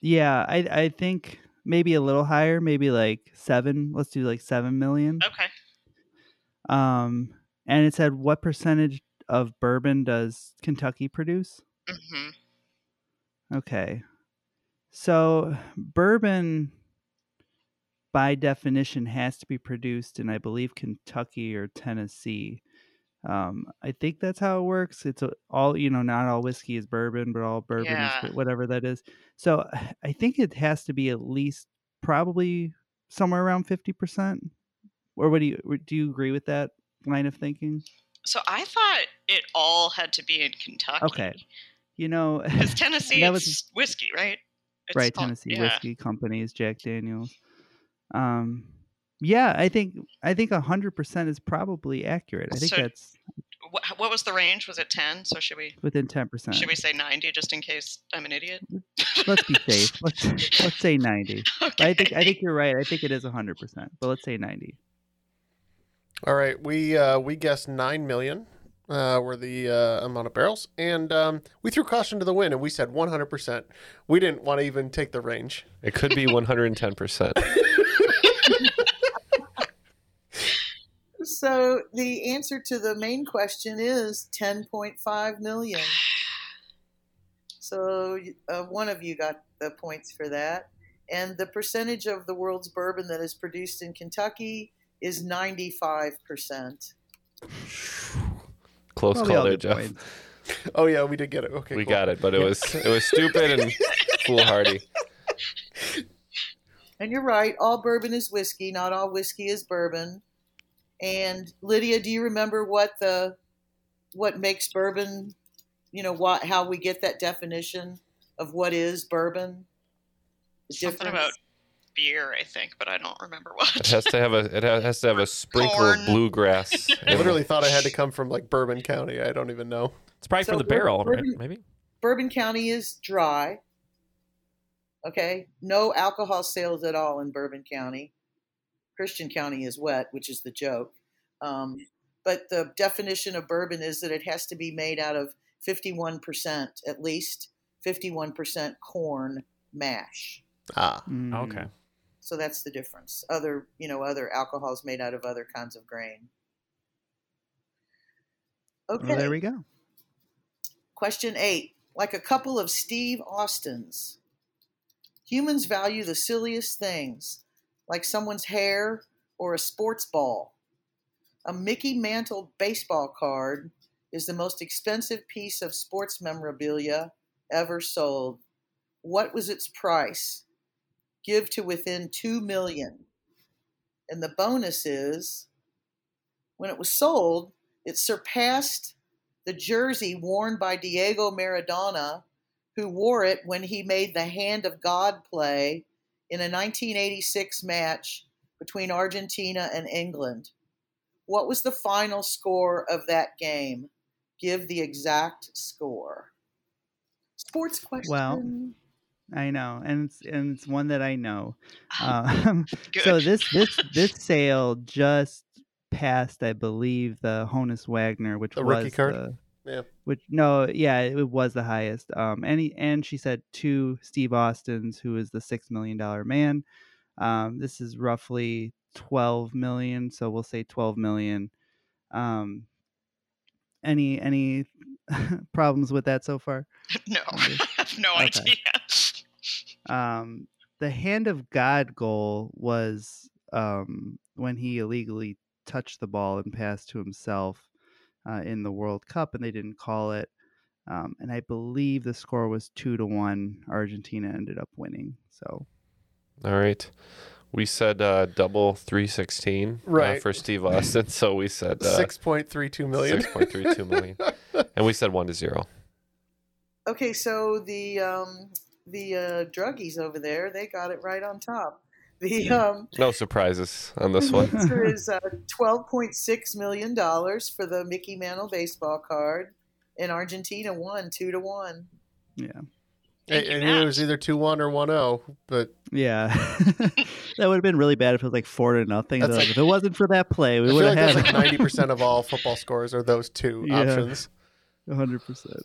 Yeah, I I think maybe a little higher, maybe like seven. Let's do like seven million. okay. Um, and it said what percentage of bourbon does Kentucky produce? hmm Okay, so bourbon, by definition, has to be produced in I believe Kentucky or Tennessee. Um, I think that's how it works. It's all you know. Not all whiskey is bourbon, but all bourbon Yeah. is whatever that is. So I think it has to be at least probably somewhere around fifty percent. Or what do you do? You agree with that line of thinking? So I thought it all had to be in Kentucky. Okay, you know, Because Tennessee, that was whiskey, right? It's right. all- Tennessee yeah. whiskey companies, Jack Daniels. Um, yeah, I think I think hundred percent is probably accurate. I think So- that's What, what was the range? Was it ten? So should we within ten percent. should we say ninety just in case I'm an idiot? Let's be safe. Let's let's say ninety. I think I think you're right. I think it is hundred percent, but let's say ninety. All right, we uh, we guessed nine million uh, were the uh, amount of barrels, and um, we threw caution to the wind, and we said one hundred percent. We didn't want to even take the range. It could be 110%. So the answer to the main question is 10.5 million. So uh, one of you got the points for that. And the percentage of the world's bourbon that is produced in Kentucky is 95%. Close Well, call there, Jeff. points. Oh yeah, we did get it. Okay, we cool. got it, but it was it was stupid and foolhardy. And you're right, all bourbon is whiskey, not all whiskey is bourbon. And Lydia, do you remember what the what makes bourbon, you know, what how we get that definition of what is bourbon? Something about beer, I think, but I don't remember what. It has to have a it ha- has to have a sprinkle Corn. of bluegrass. I literally thought I had to come from like Bourbon County. I don't even know. It's probably So for the bourbon- barrel, right? bourbon- Maybe. Bourbon County is dry. Okay, no alcohol sales at all in Bourbon County. Christian County is wet, which is the joke. Um, but the definition of bourbon is that it has to be made out of 51%, at least 51% corn mash. Ah, Mm. Okay. So that's the difference. Other, you know, other alcohols made out of other kinds of grain. Okay. Well, there we go. Question eight. Like a couple of Steve Austins, humans value the silliest things, like someone's hair or a sports ball. A Mickey Mantle baseball card is the most expensive piece of sports memorabilia ever sold. What was its price? Give to within 2 million. And the bonus is when it was sold, it surpassed the jersey worn by Diego Maradona, who wore it when he made the Hand of God play in a 1986 match between Argentina and England. What was the final score of that game? Give the exact score. Sports question. Well, I know, and it's and it's one that I know. Um, so this this this sale just passed, I believe, the Honus Wagner, which The was rookie card? the- Yeah. which no, yeah, it was the highest. Um, and he, and she said two Steve Austin's, who is the six million dollar man. Um, this is roughly twelve million, so we'll say twelve million. Um, any any problems with that so far? no, I have no Okay. idea. Um, the hand of God goal was um, when he illegally touched the ball and passed to himself uh, in the World Cup, and they didn't call it. Um, and I believe the score was two to one. Argentina ended up winning. So All right. We said uh, double 316 uh, Right. for Steve Austin. So we said uh, 6.32 million. 6.32 million. and we said 1 to 0. Okay, so the um, the uh, druggies over there, they got it right on top. The um, No surprises on this one. answer is uh, twelve point six million dollars for the Mickey Mantle baseball card, and Argentina won two to one. Yeah. And, and it was either 2 1 or 1 0. But yeah, that would have been really bad if it was like four to nothing. That's like, like- if it wasn't for that play, we would like have that's had like 90% of all football scores are those two Yeah. options. hundred percent.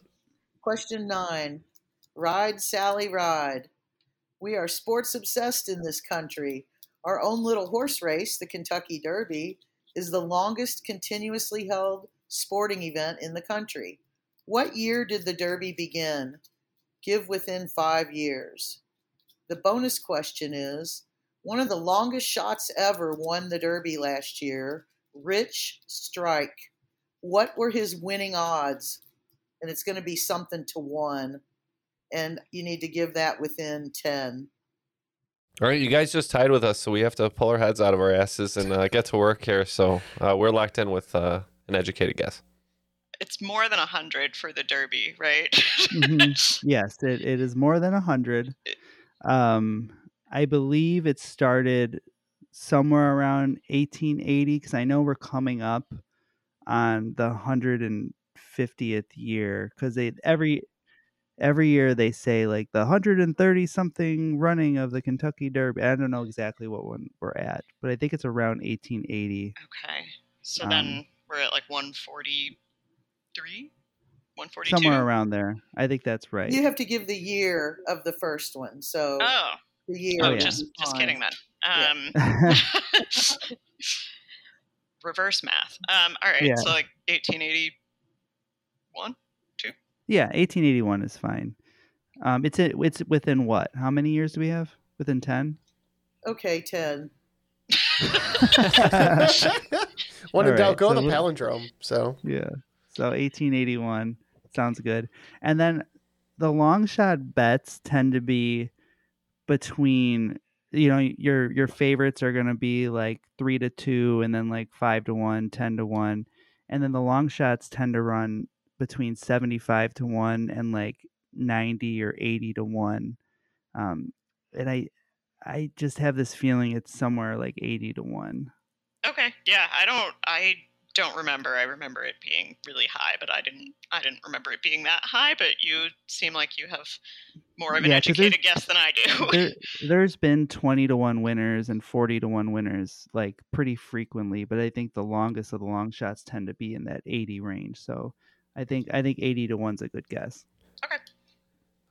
Question nine: Ride, Sally, ride. We are sports obsessed in this country. Our own little horse race, the Kentucky Derby, is the longest continuously held sporting event in the country. What year did the Derby begin? Give within five years. The bonus question is one of the longest shots ever won the Derby last year, Rich Strike. What were his winning odds? And it's going to be something to one. And you need to give that within 10. All right, you guys just tied with us, so we have to pull our heads out of our asses and uh, get to work here. So uh, we're locked in with uh, an educated guess. It's more than 100 for the Derby, right? Mhm. Yes, it, it is more than a hundred. Um, I believe it started somewhere around 1880 because I know we're coming up on the 150th year because they every every year they say like the 130 something running of the Kentucky Derby. I don't know exactly what one we're at, but I think it's around 1880. Okay. So Um, then we're at like 143? 142? Somewhere around there. I think that's right. You have to give the year of the first one. So Oh. the year. Oh, yeah. just just kidding then. Um, reverse math. Um, all right, Yeah. so like 1881, two. Yeah, 1881 is fine. Um, it's it, it's within what? How many years do we have? Within 10? Okay, 10. One in All doubt, go so the we'll- palindrome. So Yeah. So 1881 sounds good. And then the long shot bets tend to be between you know your your favorites are going to be like 3 to 2 and then like 5 to 1, 10 to 1. And then the long shots tend to run between 75 to 1 and like 90 or 80 to 1. Um and I I just have this feeling it's somewhere like 80 to 1. Okay, yeah, I don't, I don't remember. I remember it being really high, but I didn't, I didn't remember it being that high. But you seem like you have more of an Yeah, educated guess than I do. there, there's been 20 to 1 winners and 40 to 1 winners like pretty frequently but i think the longest of the long shots tend to be in that 80 range so i think i think 80 to 1's a good guess Okay.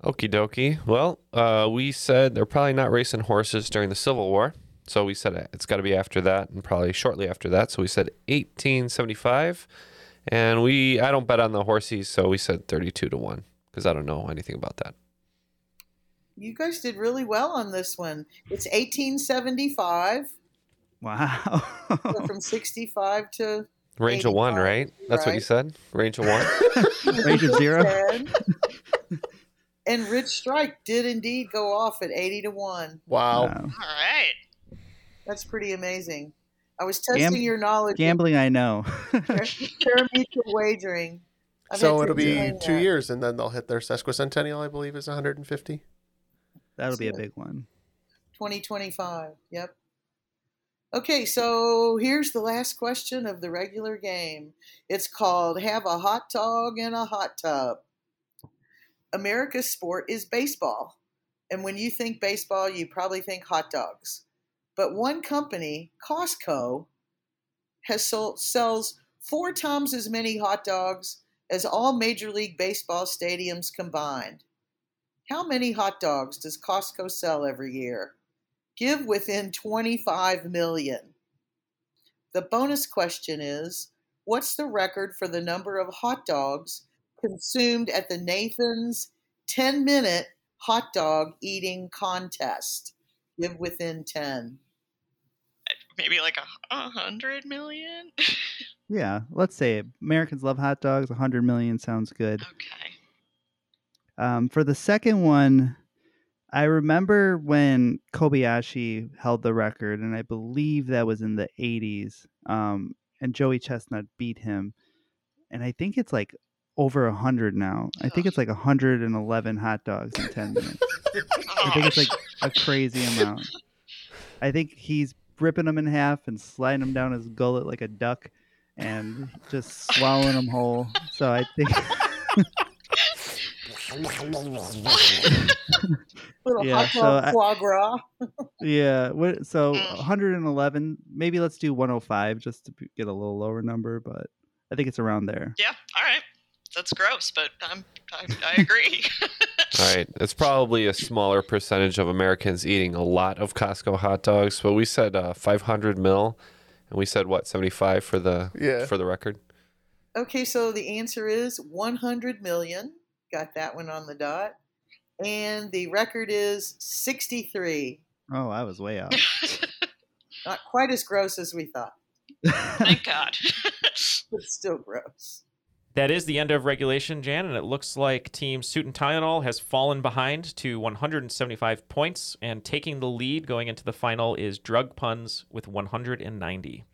Okie dokie. Well, uh, we said they're probably not racing horses during the Civil War. So we said it's got to be after that and probably shortly after that. So we said 1875. And we, I don't bet on the horses. So we said 32 to 1 because I don't know anything about that. You guys did really well on this one. It's 1875. wow So from 65 to Range of one, right? That's what you said? Range of one? range of zero and Rich Strike did indeed go off at 80 to 1. wow. Wow. All right. That's pretty amazing. I was testing Gam- your knowledge gambling i know of wagering. I've So it'll be two that. years, and then they'll hit their sesquicentennial. I believe is 150. that'll be a big one 2025. Yep. Okay, so here's the last question of the regular game. It's called Have a Hot Dog in a Hot Tub. America's sport is baseball. And when you think baseball, you probably think hot dogs. But one company, Costco, has sold, sells four times as many hot dogs as all Major League Baseball stadiums combined. How many hot dogs does Costco sell every year? Give within 25 million. The bonus question is What's the record for the number of hot dogs consumed at the Nathan's 10 minute hot dog eating contest? Give within 10. Maybe like a, a hundred million. Yeah, let's say it. Americans love hot dogs. A 100 million sounds good. Okay. Um, for the second one, I remember when Kobayashi held the record, and I believe that was in the 80s. Um, and Joey Chestnut beat him, and I think it's like over 100 now. I think it's like 111 hot dogs in 10 minutes. I think it's like a crazy amount. I think he's ripping them in half and sliding them down his gullet like a duck, and just swallowing them whole. So I think. Little Yeah, hot so dog I- foie gras. Yeah. What, so Mm. 111. Maybe let's do 105 just to get a little lower number, but I think it's around there. Yeah. All right. That's gross, but I'm, I, I agree. All right, it's probably a smaller percentage of Americans eating a lot of Costco hot dogs, but we said uh, 500 mil, and we said what 75 for the Yeah. for the record. Okay, so the answer is 100 million. Got that one on the dot. And the record is 63. Oh, I was way off. Not quite as gross as we thought, Thank God. but still gross. That is the end of regulation, Jan, and it looks like Team Suit and Tylenol has fallen behind to 175 points, and taking the lead going into the final is Drug Puns with 190.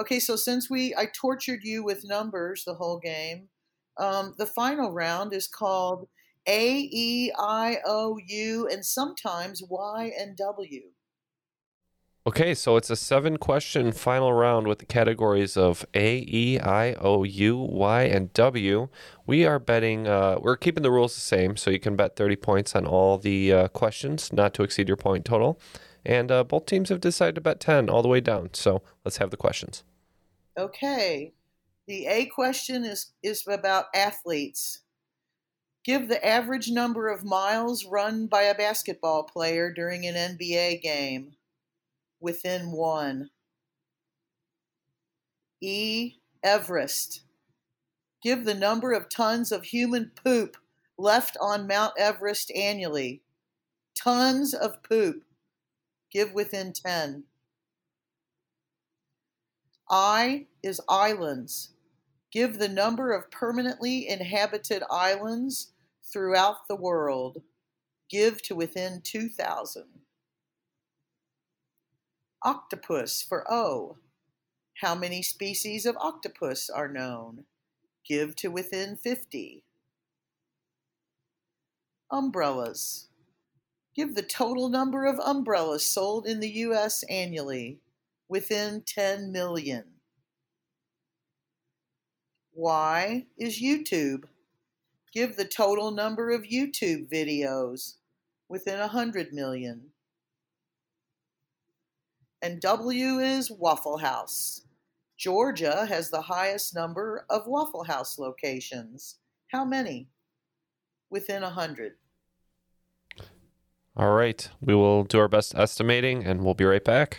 Okay, so since we I tortured you with numbers the whole game, um, the final round is called A E I O U and sometimes Y and W. Okay, so it's a seven question final round with the categories of A, E, I, O, U, Y, and W. We are betting, uh, we're keeping the rules the same, so you can bet 30 points on all the uh, questions, not to exceed your point total. And uh, both teams have decided to bet 10 all the way down. So let's have the questions. Okay. The A question is is about athletes. Give the average number of miles run by a basketball player during an NBA game within 1. E Everest. Give the number of tons of human poop left on Mount Everest annually. Tons of poop. Give within 10. I is islands. Give the number of permanently inhabited islands throughout the world. Give to within 2,000. Octopus for O. How many species of octopus are known? Give to within 50. Umbrellas. Give the total number of umbrellas sold in the U.S. annually within 10 million. Y is YouTube. Give the total number of YouTube videos within 100 million. And W is Waffle House. Georgia has the highest number of Waffle House locations. How many? Within 100. All right, we will do our best estimating, and we'll be right back.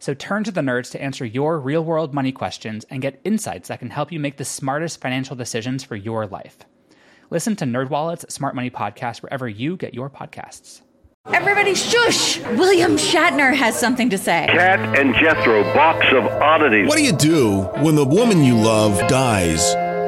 So turn to the nerds to answer your real world money questions and get insights that can help you make the smartest financial decisions for your life. Listen to NerdWallet's Smart Money Podcast wherever you get your podcasts. Everybody shush! William Shatner has something to say. Kat and Jethro, box of oddities. What do you do when the woman you love dies?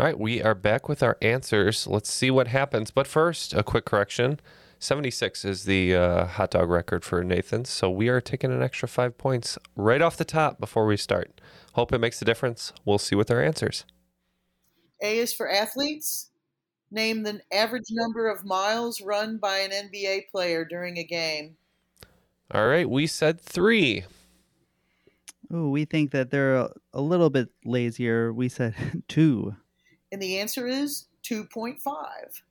All right, we are back with our answers. Let's see what happens. But first, a quick correction 76 is the uh, hot dog record for Nathan. So we are taking an extra five points right off the top before we start. Hope it makes a difference. We'll see with our answers. A is for athletes. Name the average number of miles run by an NBA player during a game. All right, we said three. Ooh, we think that they're a, a little bit lazier. We said two. And the answer is 2.5.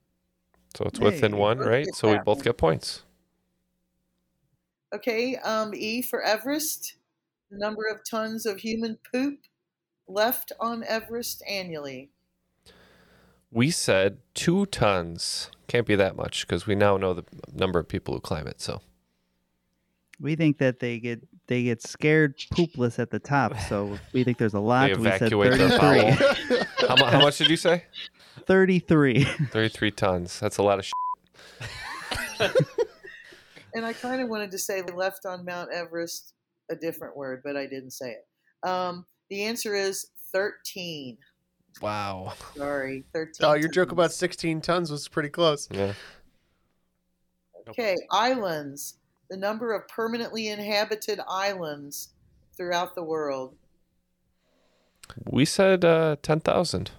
So it's within Hey, one, right? So we that both get points. Okay, um, E for Everest. The number of tons of human poop left on Everest annually. We said two tons. Can't be that much because we now know the number of people who climb it. So We think that they get they get scared poopless at the top, so we think there's a lot. they we said evacuate their 33. bowel. how, mu- how much did you say? 33. 33 tons. That's a lot of shit. And I kind of wanted to say left on Mount Everest, a different word, but I didn't say it. Um, the answer is 13. Wow. Sorry, 13. Oh, your joke about 16 tons was pretty close. Yeah. Okay, islands. The number of permanently inhabited islands throughout the world. We said uh, 10,000.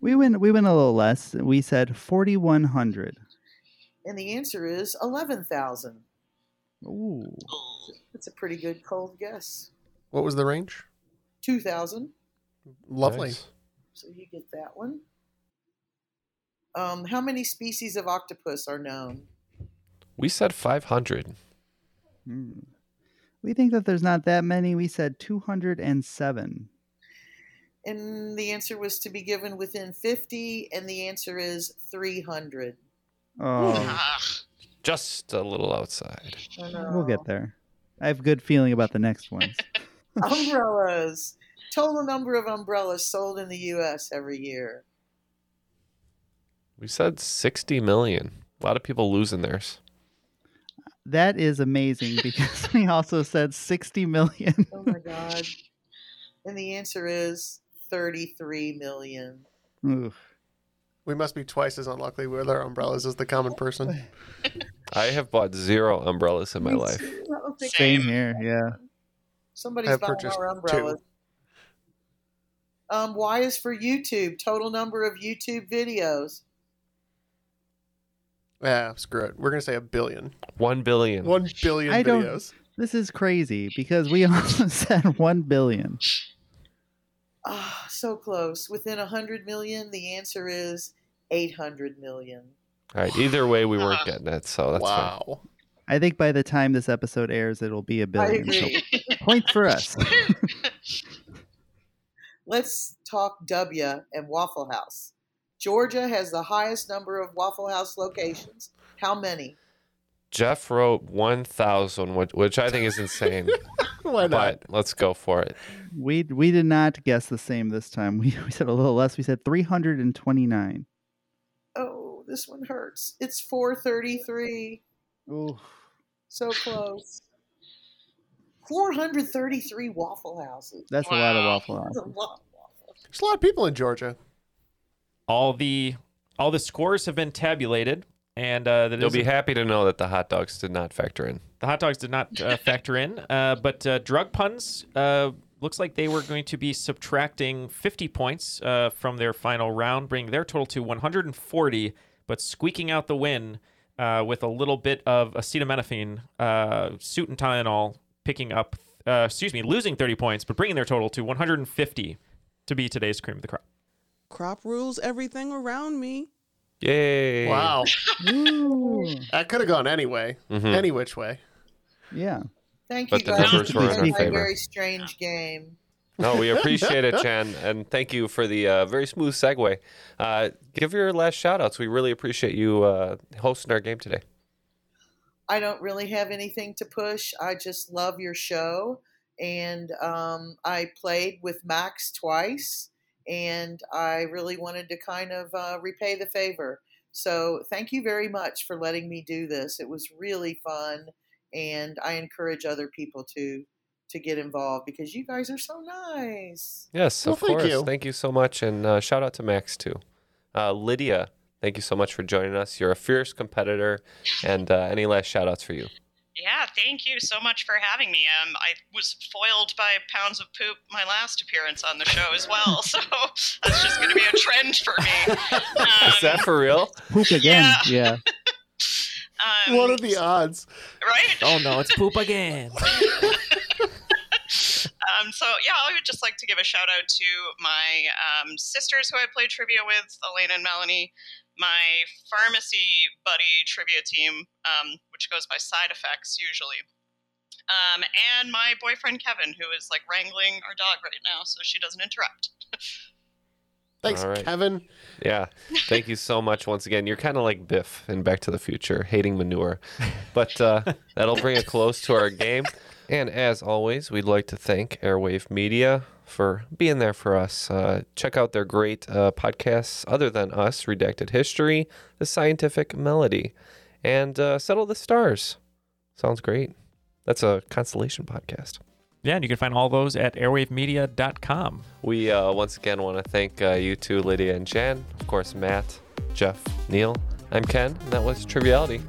We went we went a little less. We said 4100. And the answer is 11,000. Ooh. That's a pretty good cold guess. What was the range? 2,000. Lovely. Nice. So you get that one. Um, how many species of octopus are known? We said 500. Hmm. We think that there's not that many. We said 207. And the answer was to be given within 50, and the answer is 300. Oh, Just a little outside. We'll get there. I have a good feeling about the next ones. Umbrellas. Total number of umbrellas sold in the U.S. every year. We said 60 million. A lot of people losing theirs. That is amazing because we also said 60 million. Oh my God. and the answer is 33 million. Oof. We must be twice as unlucky with our umbrellas as the common person. I have bought zero umbrellas in my Me life. too. I don't think Same here, yeah. Somebody's I've buying purchased our umbrellas. Um, Y is for YouTube. Total number of YouTube videos. Yeah, screw it. We're gonna say a billion. One billion. One billion I don't. videos. This is crazy because we also said 1 billion. Ah, so close. Within a 100 million, the answer is 800 million. All right. Either way, we weren't getting it. So that's fine. wow. I think by the time this episode airs, it'll be a billion. agree. So points for us. Let's talk W and Waffle House. Georgia has the highest number of Waffle House locations. How many? Jeff wrote 1,000, which, which I think is insane. Why not? but let's go for it. We we did not guess the same this time. We, we said a little less. We said 329. Oh, this one hurts. It's 433. Ooh. So close. 433 Waffle Houses. That's a lot of Waffle That's House. a lot. There's a lot of people in Georgia. All the all the scores have been tabulated, and uh, that You'll be happy to know that the hot dogs did not factor in. The hot dogs did not uh, factor in, uh, but uh, drug puns uh, looks like they were going to be subtracting 50 points uh, from their final round, bringing their total to 140, but squeaking out the win. uh, with a little bit of acetaminophen, uh, suit and Tylenol, picking up, uh, excuse me, losing 30 points, but bringing their total to 150 to be today's cream of the crop. Crop rules everything around me. Yay! Wow. that could have gone anyway, Mhm. any which way. Yeah. Thank But you the guys numbers for were in our playing very strange game. No, we appreciate it, Jan, and thank you for the uh, very smooth segue. Uh, give your last shout outs. We really appreciate you uh, hosting our game today. I don't really have anything to push. I just love your show. And um, I played with Max twice, and I really wanted to kind of uh, repay the favor. So thank you very much for letting me do this. It was really fun, and I encourage other people to to get involved because you guys are so nice. Yes, Well, of thank course. you. Thank you so much, and uh, shout out to Max too. Uh, Lydia, thank you so much for joining us. You're a fierce competitor, and uh, any last shout outs for you? Yeah, thank you so much for having me. Um, I was foiled by pounds of poop my last appearance on the show as well, so that's just going to be a trend for me. Is that for real? Poop again. Yeah. Um, what are the odds? Right? Oh no, it's poop again. Um, so yeah, I would just like to give a shout out to my um, sisters who I play trivia with, Elena and Melanie, my pharmacy buddy trivia team, um, which goes by side effects usually, um, and my boyfriend Kevin, who is like wrangling our dog right now, so she doesn't interrupt. Thanks, All right. Kevin. Yeah. Thank you so much once again. You're kind of like Biff in Back to the Future, hating manure. But uh, that'll bring it close to our game. And as always, we'd like to thank Airwave Media for being there for us. Uh, check out their great uh, podcasts, other than us Redacted History, The Scientific Melody, and uh, Settle the Stars. Sounds great. That's a constellation podcast. Yeah, and you can find all those at airwavemedia.com. We uh, once again want to thank uh, you two, Lydia and Jan. Of course, Matt, Jeff, Neal. I'm Ken, and that was Triviality.